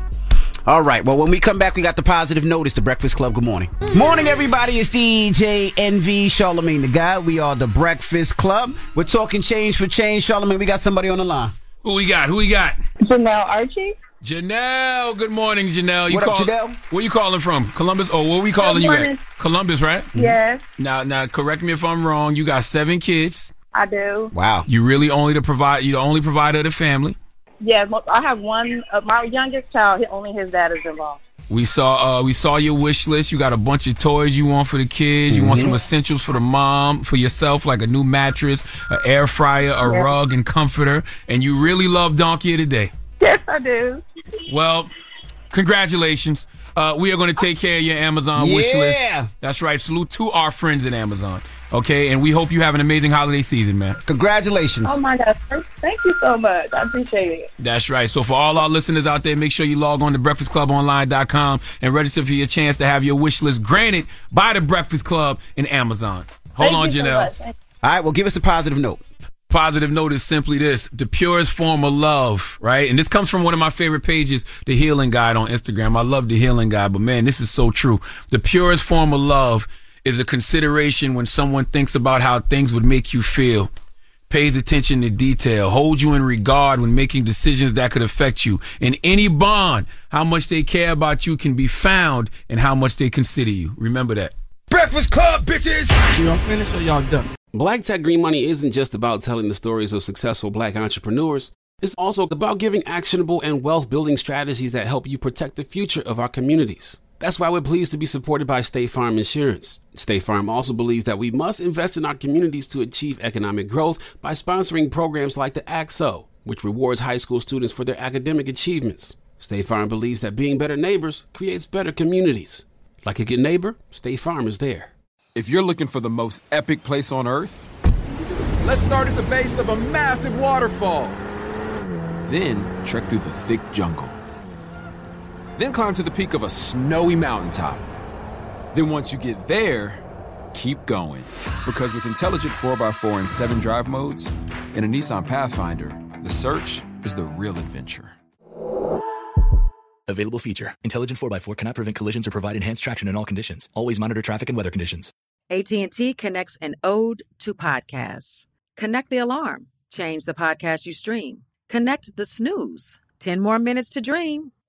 All right. Well, when we come back, we got the positive notice. The Breakfast Club. Good morning. Morning, everybody. It's DJ Envy Charlemagne the God. We are the Breakfast Club. We're talking change for change. Charlemagne, we got somebody on the line. Who we got? Who we got? Janelle Archie. Janelle, good morning, Janelle. You what call, up, Janelle? Where you calling from? Columbus? Oh, where we calling you at? Columbus, right? Yes. Now, now, correct me if I'm wrong. You got seven kids. I do. Wow. You really only the provide. You the only provider of the family. Yeah, I have one. Uh, my youngest child, only his dad is involved. We saw uh, we saw your wish list. You got a bunch of toys you want for the kids. You mm-hmm. want some essentials for the mom, for yourself, like a new mattress, an air fryer, a yeah. rug, and comforter. And you really love Donkey of the Day. Yes, I do. Well, congratulations. Uh, we are going to take care of your Amazon yeah. wish list. Yeah. That's right. Salute to our friends at Amazon. Okay, and we hope you have an amazing holiday season, man. Congratulations. Oh my God. Thank you so much. I appreciate it. That's right. So for all our listeners out there, make sure you log on to breakfastclubonline.com and register for your chance to have your wish list granted by the Breakfast Club and Amazon. Hold Thank on, Janelle. So all right, well, give us a positive note positive note is simply this the purest form of love, right? And this comes from one of my favorite pages, The Healing Guide on Instagram. I love The Healing Guide, but man, this is so true. The purest form of love is a consideration when someone thinks about how things would make you feel, pays attention to detail, holds you in regard when making decisions that could affect you. In any bond, how much they care about you can be found and how much they consider you. Remember that. Breakfast Club, bitches! Y'all finished or y'all done? Black Tech Green Money isn't just about telling the stories of successful black entrepreneurs. It's also about giving actionable and wealth building strategies that help you protect the future of our communities. That's why we're pleased to be supported by State Farm Insurance. State Farm also believes that we must invest in our communities to achieve economic growth by sponsoring programs like the ACT-SO, which rewards high school students for their academic achievements. State Farm believes that being better neighbors creates better communities. Like a good neighbor, State Farm is there. If you're looking for the most epic place on earth, let's start at the base of a massive waterfall. Then trek through the thick jungle. Then climb to the peak of a snowy mountaintop. Then once you get there, keep going. Because with intelligent 4x4 and 7 drive modes and a Nissan Pathfinder, the search is the real adventure. Available feature. Intelligent 4x4 cannot prevent collisions or provide enhanced traction in all conditions. Always monitor traffic and weather conditions. AT&T connects an ode to podcasts. Connect the alarm. Change the podcast you stream. Connect the snooze. 10 more minutes to dream.